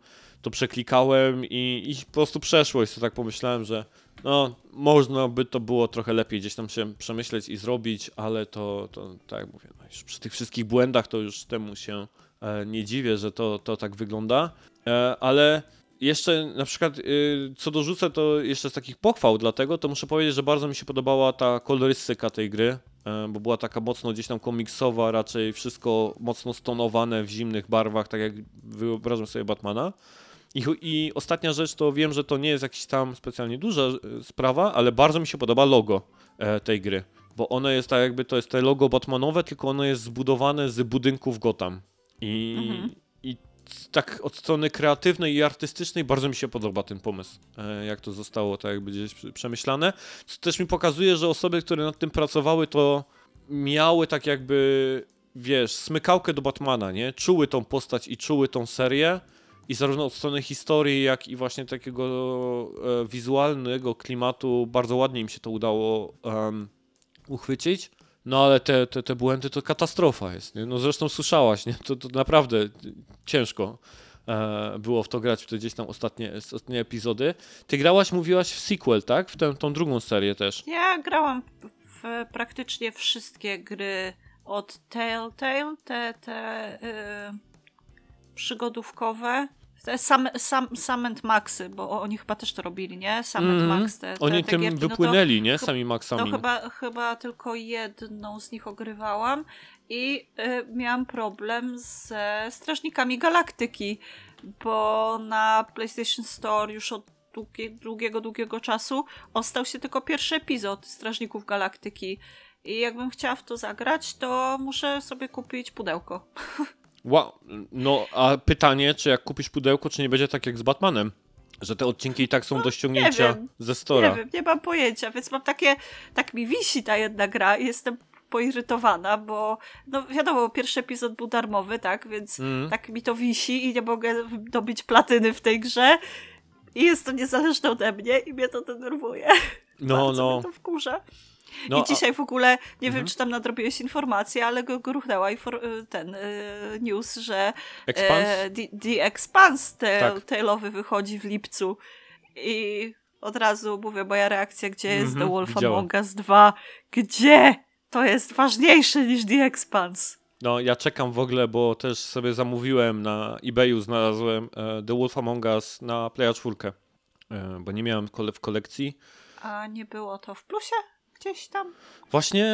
to przeklikałem i, i po prostu przeszło i sobie tak pomyślałem, że no, można by to było trochę lepiej gdzieś tam się przemyśleć i zrobić, ale to, to tak jak mówię, no już przy tych wszystkich błędach to już temu się e, nie dziwię, że to, to tak wygląda, e, ale jeszcze na przykład, y, co dorzucę, to jeszcze z takich pochwał dlatego, to muszę powiedzieć, że bardzo mi się podobała ta kolorystyka tej gry, e, bo była taka mocno gdzieś tam komiksowa, raczej wszystko mocno stonowane w zimnych barwach, tak jak wyobrażam sobie Batmana. I, I, ostatnia rzecz to wiem, że to nie jest jakaś tam specjalnie duża e, sprawa, ale bardzo mi się podoba logo e, tej gry. Bo ono jest tak jakby, to jest te logo Batmanowe, tylko ono jest zbudowane z budynków Gotham. I, mhm. i tak od strony kreatywnej i artystycznej bardzo mi się podoba ten pomysł, e, jak to zostało tak jakby gdzieś przemyślane. Co też mi pokazuje, że osoby, które nad tym pracowały, to miały tak jakby, wiesz, smykałkę do Batmana, nie? Czuły tą postać i czuły tą serię i zarówno od strony historii, jak i właśnie takiego e, wizualnego klimatu bardzo ładnie im się to udało um, uchwycić. No ale te, te, te błędy to katastrofa jest. Nie? No zresztą słyszałaś, nie? To, to naprawdę ciężko e, było w to grać te gdzieś tam ostatnie, ostatnie epizody. Ty grałaś, mówiłaś w sequel, tak? W tę, tą drugą serię też. Ja grałam w praktycznie wszystkie gry od Telltale, te, te yy przygodówkowe. Sam, sam, Sam Maxy, bo oni chyba też to robili, nie? Sam mm. Max. Te, te, oni te tym gierki, wypłynęli, no to, nie? Sami Maxami. No chyba, chyba tylko jedną z nich ogrywałam i y, miałam problem ze Strażnikami Galaktyki, bo na PlayStation Store już od długie, długiego, długiego czasu ostał się tylko pierwszy epizod Strażników Galaktyki. I jakbym chciała w to zagrać, to muszę sobie kupić pudełko. Wow, no a pytanie, czy jak kupisz pudełko, czy nie będzie tak jak z Batmanem? Że te odcinki i tak są no, do ściągnięcia ze Stora. Nie wiem, nie mam pojęcia, więc mam takie, tak mi wisi ta jedna gra i jestem poirytowana, bo no wiadomo, pierwszy epizod był darmowy, tak, więc mm. tak mi to wisi i nie mogę dobić platyny w tej grze i jest to niezależne ode mnie i mnie to denerwuje. No, Bardzo no. Mnie to wkurza. No, I dzisiaj w ogóle, nie mhm. wiem, czy tam nadrobiłeś informację, ale go gruchnęła y, ten y, news, że Expanse? E, The, The Expanse te, tak. Wychodzi w lipcu i od razu mówię, moja reakcja, gdzie jest Mhm, The Wolf widziałem. Among Us 2? Gdzie? To jest ważniejsze niż The Expanse. No, ja czekam w ogóle, bo też sobie zamówiłem na eBayu, znalazłem e, The Wolf Among Us na Playa 4, e, bo nie miałem w kolekcji. A nie było to w plusie? Gdzieś tam? Właśnie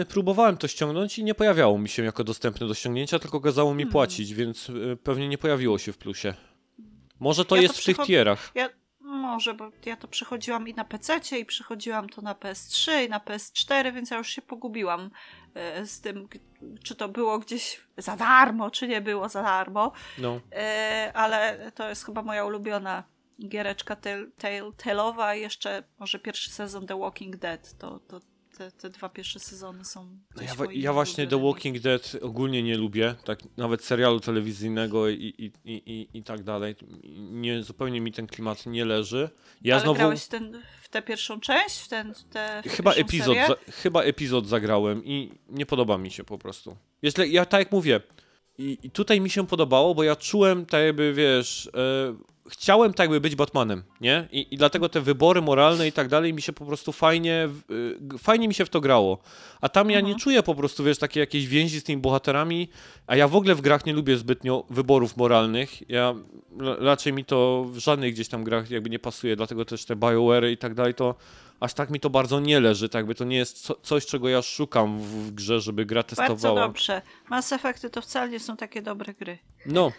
e, próbowałem to ściągnąć i nie pojawiało mi się jako dostępne do ściągnięcia, tylko kazało mi Hmm. płacić, więc e, pewnie nie pojawiło się w plusie. Może to Ja to jest w tych tierach. Ja, może, bo ja to przechodziłam i na PC i przechodziłam to na PS3 i na PS4, więc ja już się pogubiłam e, z tym, czy to było gdzieś za darmo, czy nie było za darmo. No. Ale to jest chyba moja ulubiona giereczka Telltale'owa i jeszcze może pierwszy sezon The Walking Dead. To, to te, te dwa pierwsze sezony są No ja, ja właśnie The. Walking Dead ogólnie nie lubię, tak nawet serialu telewizyjnego i, i, i, i, tak dalej. Nie, zupełnie mi ten klimat nie leży. Ja Ale znowu grałeś w, ten, w tę pierwszą część? W ten, w tę, chyba epizod, za, chyba epizod zagrałem i nie podoba mi się po prostu. Jeśli, ja tak jak mówię, i, i tutaj mi się podobało, bo ja czułem tak jakby, wiesz, e, chciałem tak jakby być Batmanem, nie? I, I dlatego te wybory moralne i tak dalej mi się po prostu fajnie, w- y, fajnie mi się w to grało. A tam ja Mhm. nie czuję po prostu, wiesz, takiej jakiejś więzi z tymi bohaterami, a ja w ogóle w grach nie lubię zbytnio wyborów moralnych. Ja ra- raczej mi to w żadnych gdzieś tam grach jakby nie pasuje, dlatego też te BioWare i tak dalej, to aż tak mi to bardzo nie leży, tak jakby to nie jest co, coś, czego ja szukam w, grze, żeby gra Bardzo testowała. dobrze. Mass Effecty to wcale nie są takie dobre gry. No,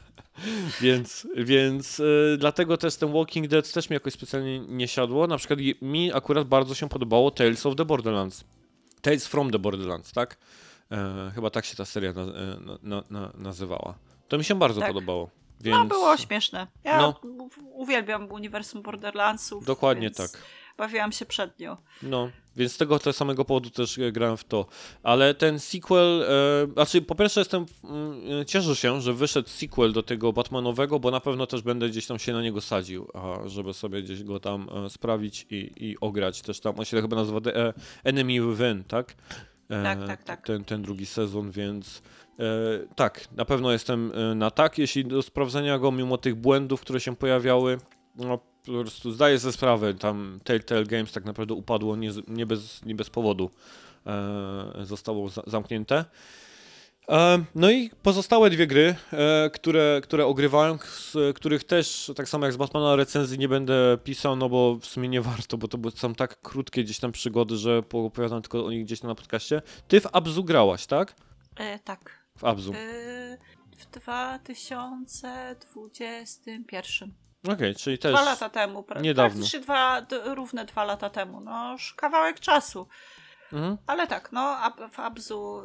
więc, więc y, dlatego też ten Walking Dead też mi jakoś specjalnie nie siadło. Na przykład mi akurat bardzo się podobało Tales of the Borderlands. Tales from the Borderlands, tak? E, chyba tak się ta seria na, e, na, na, na, nazywała. To mi się bardzo Tak. podobało. Więc No, było śmieszne. Ja No. uwielbiam uniwersum Borderlandsów. Dokładnie więc tak. Bawiłam się przed nią. No, więc z tego samego powodu też e, grałem w to. Ale ten sequel, e, znaczy po pierwsze jestem, e, cieszę się, że wyszedł sequel do tego Batmanowego, bo na pewno też będę gdzieś tam się na niego sadził, a żeby sobie gdzieś go tam e, sprawić i, i ograć też tam. On się chyba nazywa The e, Enemy Within, tak? E, Tak, tak, tak. Ten, ten drugi sezon, więc tak, na pewno jestem na tak, jeśli do sprawdzenia go, mimo tych błędów, które się pojawiały, no po prostu zdaję sobie sprawę, tam Telltale Games tak naprawdę upadło nie, nie, bez, nie bez powodu. E, zostało za, zamknięte. E, no i pozostałe dwie gry, e, które, które ogrywałem, z których też, tak samo jak z Batmana, recenzji nie będę pisał, no bo w sumie nie warto, bo to są tak krótkie gdzieś tam przygody, że opowiadam tylko o nich gdzieś tam na podcaście. Ty w Abzu grałaś, tak? E, tak. W Abzu. E, w 2021. Okej, czyli też... Dwa lata temu. pra- niedawno. Praktycznie dwa, d- równe dwa lata temu. No, już kawałek czasu. Mhm. Ale tak, no, ab, w Abzu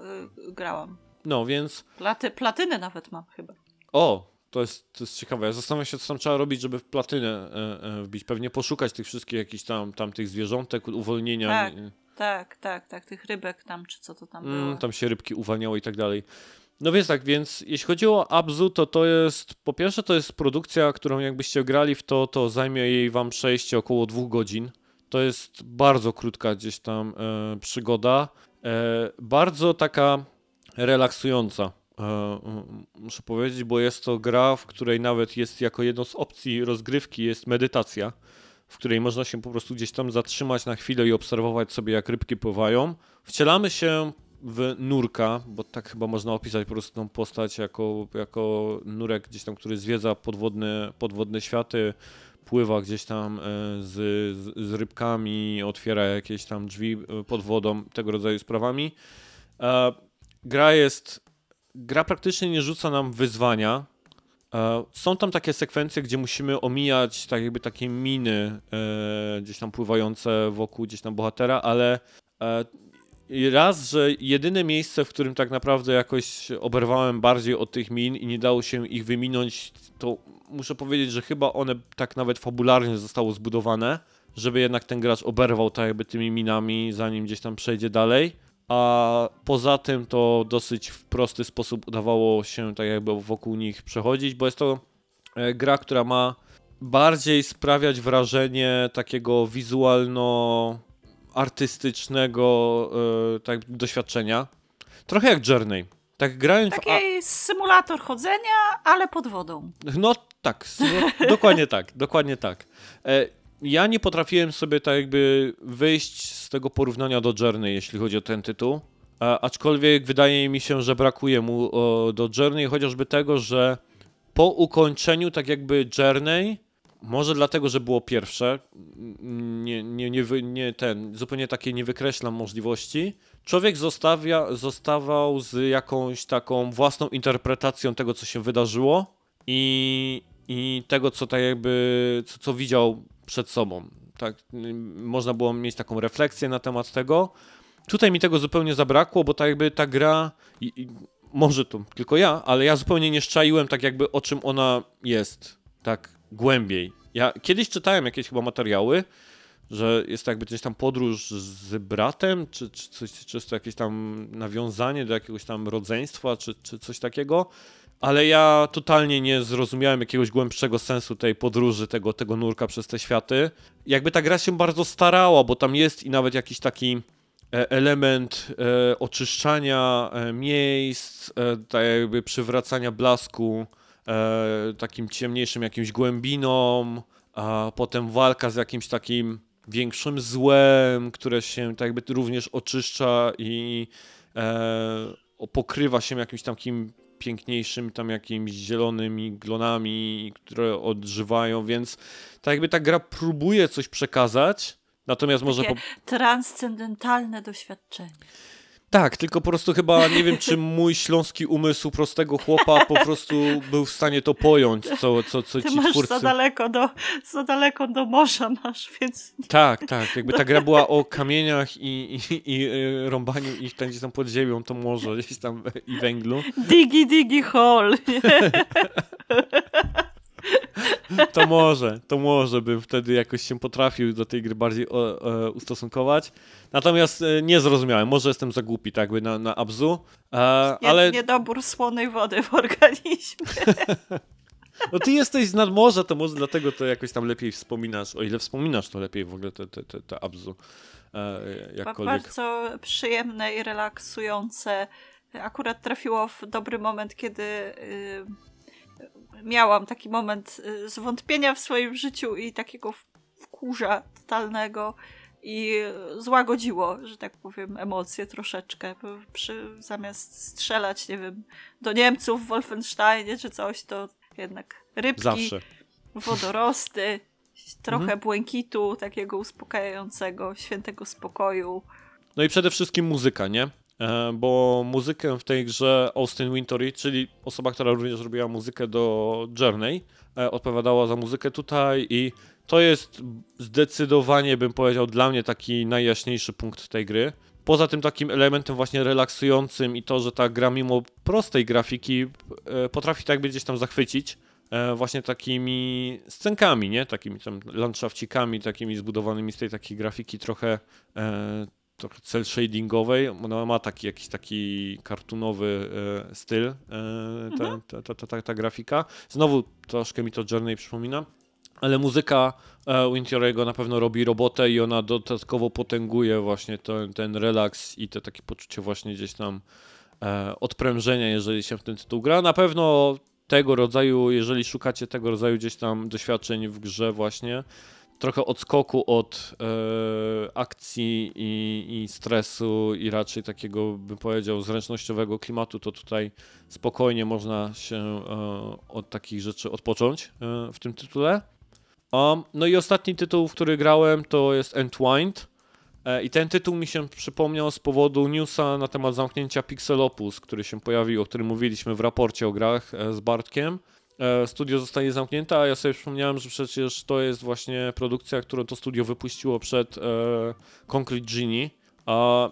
y, grałam. No, więc... Platy, platynę nawet mam chyba. O, to jest, to jest ciekawe. Ja zastanawiam się, co tam trzeba robić, żeby w platynę e, e, wbić. Pewnie poszukać tych wszystkich jakichś tam, tam tych zwierzątek, uwolnienia. Tak. Tak, tak, tak, tych rybek tam, czy co to tam było. Mm, tam się rybki uwalniały i tak dalej. No więc tak, więc jeśli chodzi o Abzu, to to jest, po pierwsze to jest produkcja, którą jakbyście grali w to, to zajmie jej wam przejście około dwóch godzin. To jest bardzo krótka gdzieś tam e, przygoda. E, bardzo taka relaksująca. E, muszę powiedzieć, bo jest to gra, w której nawet jest jako jedną z opcji rozgrywki jest medytacja, w której można się po prostu gdzieś tam zatrzymać na chwilę i obserwować sobie, jak rybki pływają. Wcielamy się w nurka, bo tak chyba można opisać po prostu tą postać jako, jako nurek gdzieś tam, który zwiedza podwodne, podwodne światy, pływa gdzieś tam e, z, z, rybkami, otwiera jakieś tam drzwi e, pod wodą, tego rodzaju sprawami. E, Gra jest, gra praktycznie nie rzuca nam wyzwania. Są tam takie sekwencje, gdzie musimy omijać tak jakby takie miny gdzieś tam pływające wokół gdzieś tam bohatera, ale raz, że jedyne miejsce, w którym tak naprawdę jakoś oberwałem bardziej od tych min i nie dało się ich wyminąć, to muszę powiedzieć, że chyba one tak nawet fabularnie zostało zbudowane, żeby jednak ten gracz oberwał tak jakby tymi minami, zanim gdzieś tam przejdzie dalej. A poza tym to dosyć w prosty sposób udawało się tak jakby wokół nich przechodzić, bo jest to e, gra, która ma bardziej sprawiać wrażenie takiego wizualno artystycznego e, tak, doświadczenia. Trochę jak Journey. Tak grając w... A- Taki symulator chodzenia, ale pod wodą. no tak, no, dokładnie tak, dokładnie tak. E, ja nie potrafiłem sobie tak jakby wyjść z tego porównania do Journey, jeśli chodzi o ten tytuł. A, aczkolwiek wydaje mi się, że brakuje mu o, do Journey chociażby tego, że po ukończeniu tak jakby Journey, może dlatego, że było pierwsze, nie, nie, nie, nie ten, zupełnie takie nie wykreślam możliwości, człowiek zostawia, zostawał z jakąś taką własną interpretacją tego, co się wydarzyło i, i tego, co tak jakby, co, co widział przed sobą. Tak, można było mieć taką refleksję na temat tego. Tutaj mi tego zupełnie zabrakło, bo tak jakby ta gra, i, i, może to tylko ja, ale ja zupełnie nie szczaiłem tak jakby o czym ona jest, tak głębiej. Ja kiedyś czytałem jakieś chyba materiały, że jest to jakby gdzieś tam podróż z bratem, czy, czy, coś, czy jest to jakieś tam nawiązanie do jakiegoś tam rodzeństwa, czy, czy coś takiego, ale ja totalnie nie zrozumiałem jakiegoś głębszego sensu tej podróży, tego, tego nurka przez te światy. Jakby ta gra się bardzo starała, bo tam jest i nawet jakiś taki e, element e, oczyszczania e, miejsc, e, tak jakby przywracania blasku takim ciemniejszym jakimś głębinom, a potem walka z jakimś takim większym złem, które się tak jakby również oczyszcza i e, pokrywa się jakimś takim piękniejszym, tam jakimiś zielonymi glonami, które odżywają, więc tak jakby ta gra próbuje coś przekazać, natomiast może po, Takie transcendentalne doświadczenie. Tak, tylko po prostu chyba nie wiem, czy mój śląski umysł prostego chłopa po prostu był w stanie to pojąć, co, co, co Ty ci masz twórcy... za daleko, do, za daleko do morza masz, więc Tak, tak, jakby ta gra była o kamieniach i, i, i y, rąbaniu ich tam gdzieś tam pod ziemią, to może gdzieś tam i węglu, digi digi hole. to może, to może bym wtedy jakoś się potrafił do tej gry bardziej o, e, ustosunkować. Natomiast e, nie zrozumiałem, może jestem za głupi tak jakby na, na Abzu, e, Nie, ale Niedobór słonej wody w organizmie. no ty jesteś z nadmorza, to może dlatego to jakoś tam lepiej wspominasz, o ile wspominasz to lepiej w ogóle te, te, te, te Abzu, e, jakkolwiek. Bardzo przyjemne i relaksujące. Akurat trafiło w dobry moment, kiedy y, miałam taki moment y, zwątpienia w swoim życiu i takiego wkurza totalnego i złagodziło, że tak powiem, emocje troszeczkę. Przy, zamiast strzelać, nie wiem, do Niemców w Wolfensteinie czy coś, to jednak rybki, Zawsze. wodorosty, trochę Mhm. błękitu, takiego uspokajającego, świętego spokoju. No i przede wszystkim muzyka, nie? E, Bo muzykę w tej grze Austin Wintory, czyli osoba, która również robiła muzykę do Journey, e, odpowiadała za muzykę tutaj i to jest zdecydowanie, bym powiedział, dla mnie taki najjaśniejszy punkt tej gry. Poza tym takim elementem właśnie relaksującym i to, że ta gra mimo prostej grafiki e, potrafi tak gdzieś tam zachwycić właśnie takimi scenkami, nie? Takimi tam landszafcikami, takimi zbudowanymi z tej takiej grafiki trochę cel shadingowej. Ona ma taki jakiś taki kartunowy e, styl, e, ta, ta, ta, ta, ta, grafika. Znowu troszkę mi to Journey przypomina. Ale muzyka e, Winterego na pewno robi robotę i ona dodatkowo potęguje właśnie ten, ten relaks i to takie poczucie właśnie gdzieś tam odprężenia, jeżeli się w ten tytuł gra. Na pewno tego rodzaju, jeżeli szukacie tego rodzaju gdzieś tam doświadczeń w grze właśnie, trochę odskoku od e, akcji i, i stresu i raczej takiego, bym powiedział, zręcznościowego klimatu, to tutaj spokojnie można się e, od takich rzeczy odpocząć e, w tym tytule. Um, no i ostatni tytuł, w który grałem, to jest Entwined. E, I ten tytuł mi się przypomniał z powodu newsa na temat zamknięcia Pixelopus, który się pojawił, o którym mówiliśmy w raporcie o grach e, z Bartkiem. E, Studio zostanie zamknięte, a ja sobie przypomniałem, że przecież to jest właśnie produkcja, którą to studio wypuściło przed e, Concrete Genie. A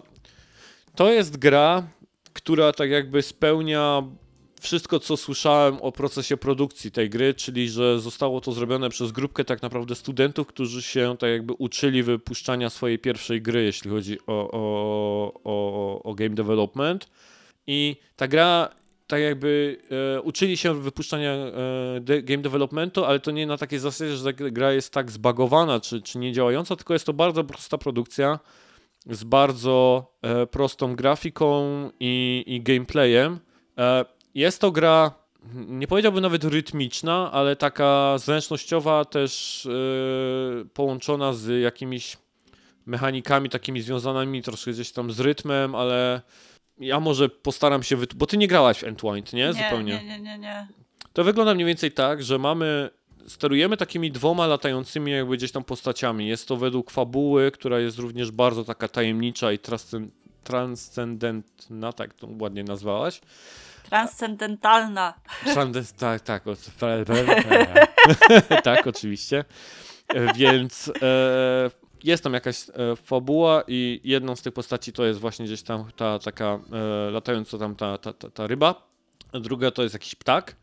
to jest gra, która tak jakby spełnia wszystko, co słyszałem o procesie produkcji tej gry, czyli że zostało to zrobione przez grupkę tak naprawdę studentów, którzy się tak jakby uczyli wypuszczania swojej pierwszej gry, jeśli chodzi o, o, o, o game development. I ta gra tak jakby e, uczyli się wypuszczania e, de, game developmentu, ale to nie na takiej zasadzie, że gra jest tak zbagowana czy, czy nie działająca, tylko jest to bardzo prosta produkcja z bardzo e, prostą grafiką i, i gameplayem. E, jest to gra nie powiedziałbym nawet rytmiczna, ale taka zręcznościowa też yy, połączona z jakimiś mechanikami takimi związanymi troszkę gdzieś tam z rytmem, ale ja może postaram się, bo ty nie grałaś w Entwined, nie? Nie, Zupełnie. nie, nie, nie, nie. To wygląda mniej więcej tak, że mamy, sterujemy takimi dwoma latającymi jakby gdzieś tam postaciami. Jest to według fabuły, która jest również bardzo taka tajemnicza i transcen- transcendentna, tak to ładnie nazwałaś. Transcendentalna. Trandes, tak, tak, o, tak, oczywiście. E, Więc e, jest tam jakaś e, fabuła i jedną z tych postaci to jest właśnie gdzieś tam ta taka e, latająca tam ta, ta, ta, ta ryba, druga to jest jakiś ptak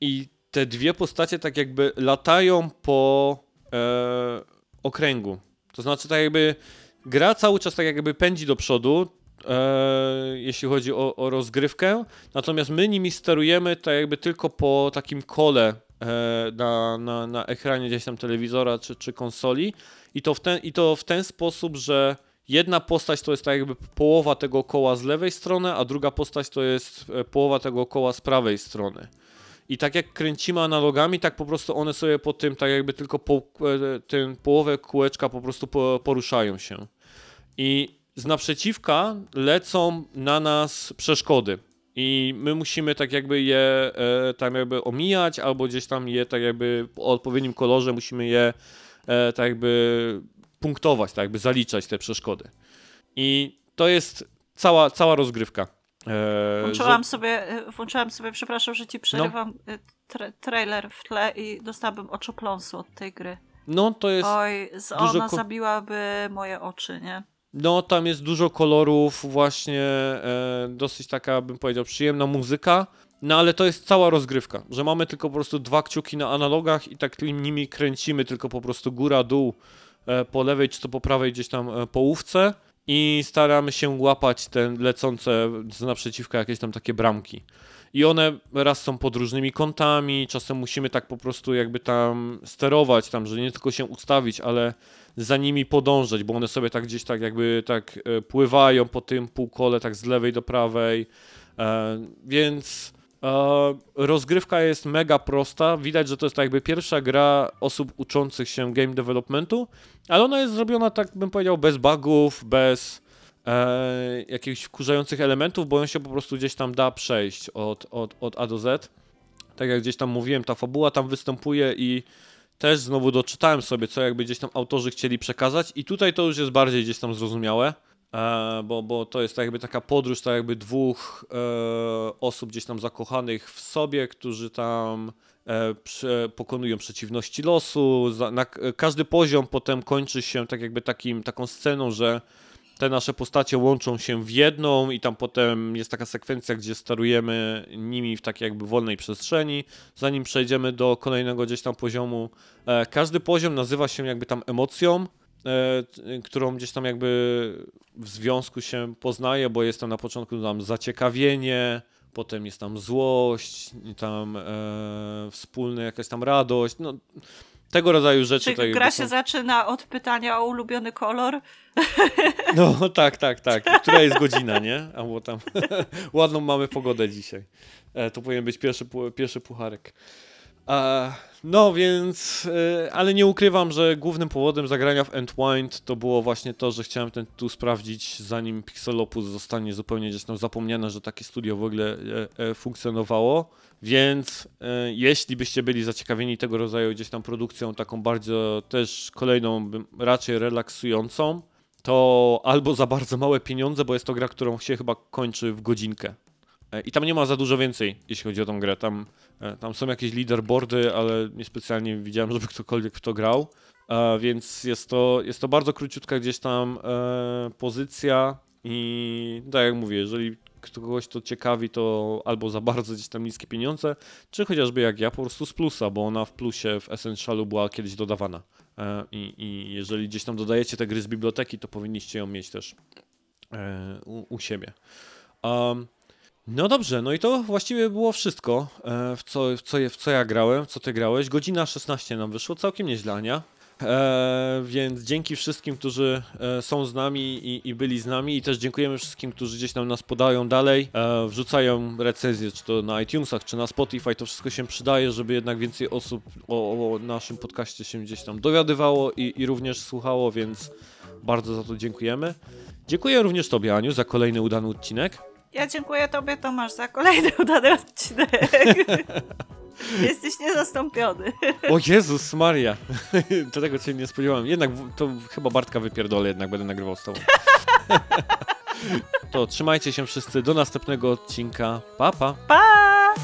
i te dwie postacie tak jakby latają po e, okręgu. To znaczy tak jakby gra cały czas tak jakby pędzi do przodu, jeśli chodzi o, o rozgrywkę, natomiast my nimi sterujemy tak jakby tylko po takim kole e, na, na, na ekranie gdzieś tam telewizora czy, czy konsoli i to, w ten, i to w ten sposób, że jedna postać to jest tak jakby połowa tego koła z lewej strony, a druga postać to jest e, połowa tego koła z prawej strony. I tak jak kręcimy analogami, tak po prostu one sobie po tym, tak jakby tylko po, e, tym połowę kółeczka po prostu po, poruszają się. I z naprzeciwka lecą na nas przeszkody. I my musimy tak jakby je e, tam jakby omijać, albo gdzieś tam je tak jakby o odpowiednim kolorze musimy je e, tak jakby punktować, tak jakby zaliczać te przeszkody. I to jest cała, cała rozgrywka. E, Włączyłam sobie, y, włączyłam sobie, przepraszam, że ci przerywam y, tra trailer w tle i dostałabym oczopląsu od tej gry. No to jest. Oj, ona ko- zabiłaby moje oczy, nie? No, tam jest dużo kolorów, właśnie e, dosyć taka, bym powiedział, przyjemna muzyka. No, ale to jest cała rozgrywka, że mamy tylko po prostu dwa kciuki na analogach i tak nimi kręcimy tylko po prostu góra, dół e, po lewej czy to po prawej gdzieś tam e, połówce i staramy się łapać te lecące z naprzeciwka jakieś tam takie bramki. I one raz są pod różnymi kątami, czasem musimy tak po prostu jakby tam sterować, tam, że nie tylko się ustawić, ale za nimi podążać, bo one sobie tak gdzieś tak jakby tak e, pływają po tym półkole, tak z lewej do prawej. E, więc e, rozgrywka jest mega prosta. Widać, że to jest tak jakby pierwsza gra osób uczących się game developmentu, ale ona jest zrobiona tak bym powiedział bez bugów, bez e, jakichś wkurzających elementów, bo ją się po prostu gdzieś tam da przejść od, od, od A do Z. Tak jak gdzieś tam mówiłem, ta fabuła tam występuje i też znowu doczytałem sobie, co jakby gdzieś tam autorzy chcieli przekazać i tutaj to już jest bardziej gdzieś tam zrozumiałe, e, bo, bo to jest tak jakby taka podróż tak jakby dwóch e, osób gdzieś tam zakochanych w sobie, którzy tam e, pokonują przeciwności losu. Każdy poziom potem kończy się tak jakby takim, taką sceną, że te nasze postacie łączą się w jedną i tam potem jest taka sekwencja, gdzie sterujemy nimi w takiej jakby wolnej przestrzeni, zanim przejdziemy do kolejnego gdzieś tam poziomu. E, każdy poziom nazywa się jakby tam emocją, e, którą gdzieś tam jakby w związku się poznaje, bo jest tam na początku tam zaciekawienie, potem jest tam złość, tam e, wspólna jakaś tam radość, no tego rodzaju rzeczy. Czy tutaj gra się są- zaczyna od pytania o ulubiony kolor? No tak, tak, tak. Która jest godzina, nie? Albo tam ładną mamy pogodę dzisiaj. E, to powinien być pierwszy, pierwszy pucharek. No więc, e, ale nie ukrywam, że głównym powodem zagrania w Entwined to było właśnie to, że chciałem ten tytuł sprawdzić, zanim Pixelopus zostanie zupełnie gdzieś tam zapomniane, że takie studio w ogóle e, e, funkcjonowało. Więc jeśli byście byli zaciekawieni tego rodzaju gdzieś tam produkcją, taką bardzo też kolejną, raczej relaksującą, to albo za bardzo małe pieniądze, bo jest to gra, którą się chyba kończy w godzinkę. I tam nie ma za dużo więcej, jeśli chodzi o tą grę. Tam, tam są jakieś leaderboardy, ale niespecjalnie widziałem, żeby ktokolwiek w to grał. E, Więc jest to, jest to bardzo króciutka gdzieś tam e, pozycja i tak jak mówię, jeżeli kogoś to ciekawi, to albo za bardzo gdzieś tam niskie pieniądze, czy chociażby jak ja, po prostu z plusa, bo ona w plusie w Essentialu była kiedyś dodawana. E, I, I jeżeli gdzieś tam dodajecie te gry z biblioteki, to powinniście ją mieć też e, u, u siebie. Um, no dobrze, no i to właściwie było wszystko, e, w co, w, co, w co ja grałem, w co ty grałeś. Godzina 16 nam wyszło, całkiem nieźle, Ania. E, więc dzięki wszystkim, którzy e, są z nami i, i byli z nami i też dziękujemy wszystkim, którzy gdzieś tam nas podają dalej, e, wrzucają recenzje, czy to na iTunesach, czy na Spotify, to wszystko się przydaje, żeby jednak więcej osób o, o naszym podcaście się gdzieś tam dowiadywało i, i również słuchało, więc bardzo za to dziękujemy. Dziękuję również Tobie, Aniu, za kolejny udany odcinek. Ja dziękuję Tobie, Tomasz, za kolejny udany odcinek. Jesteś niezastąpiony. O Jezus Maria, to tego się nie spodziewałem. Jednak to chyba Bartka wypierdolę, jednak będę nagrywał z Tobą. To trzymajcie się wszyscy, do następnego odcinka. Pa, pa! Pa!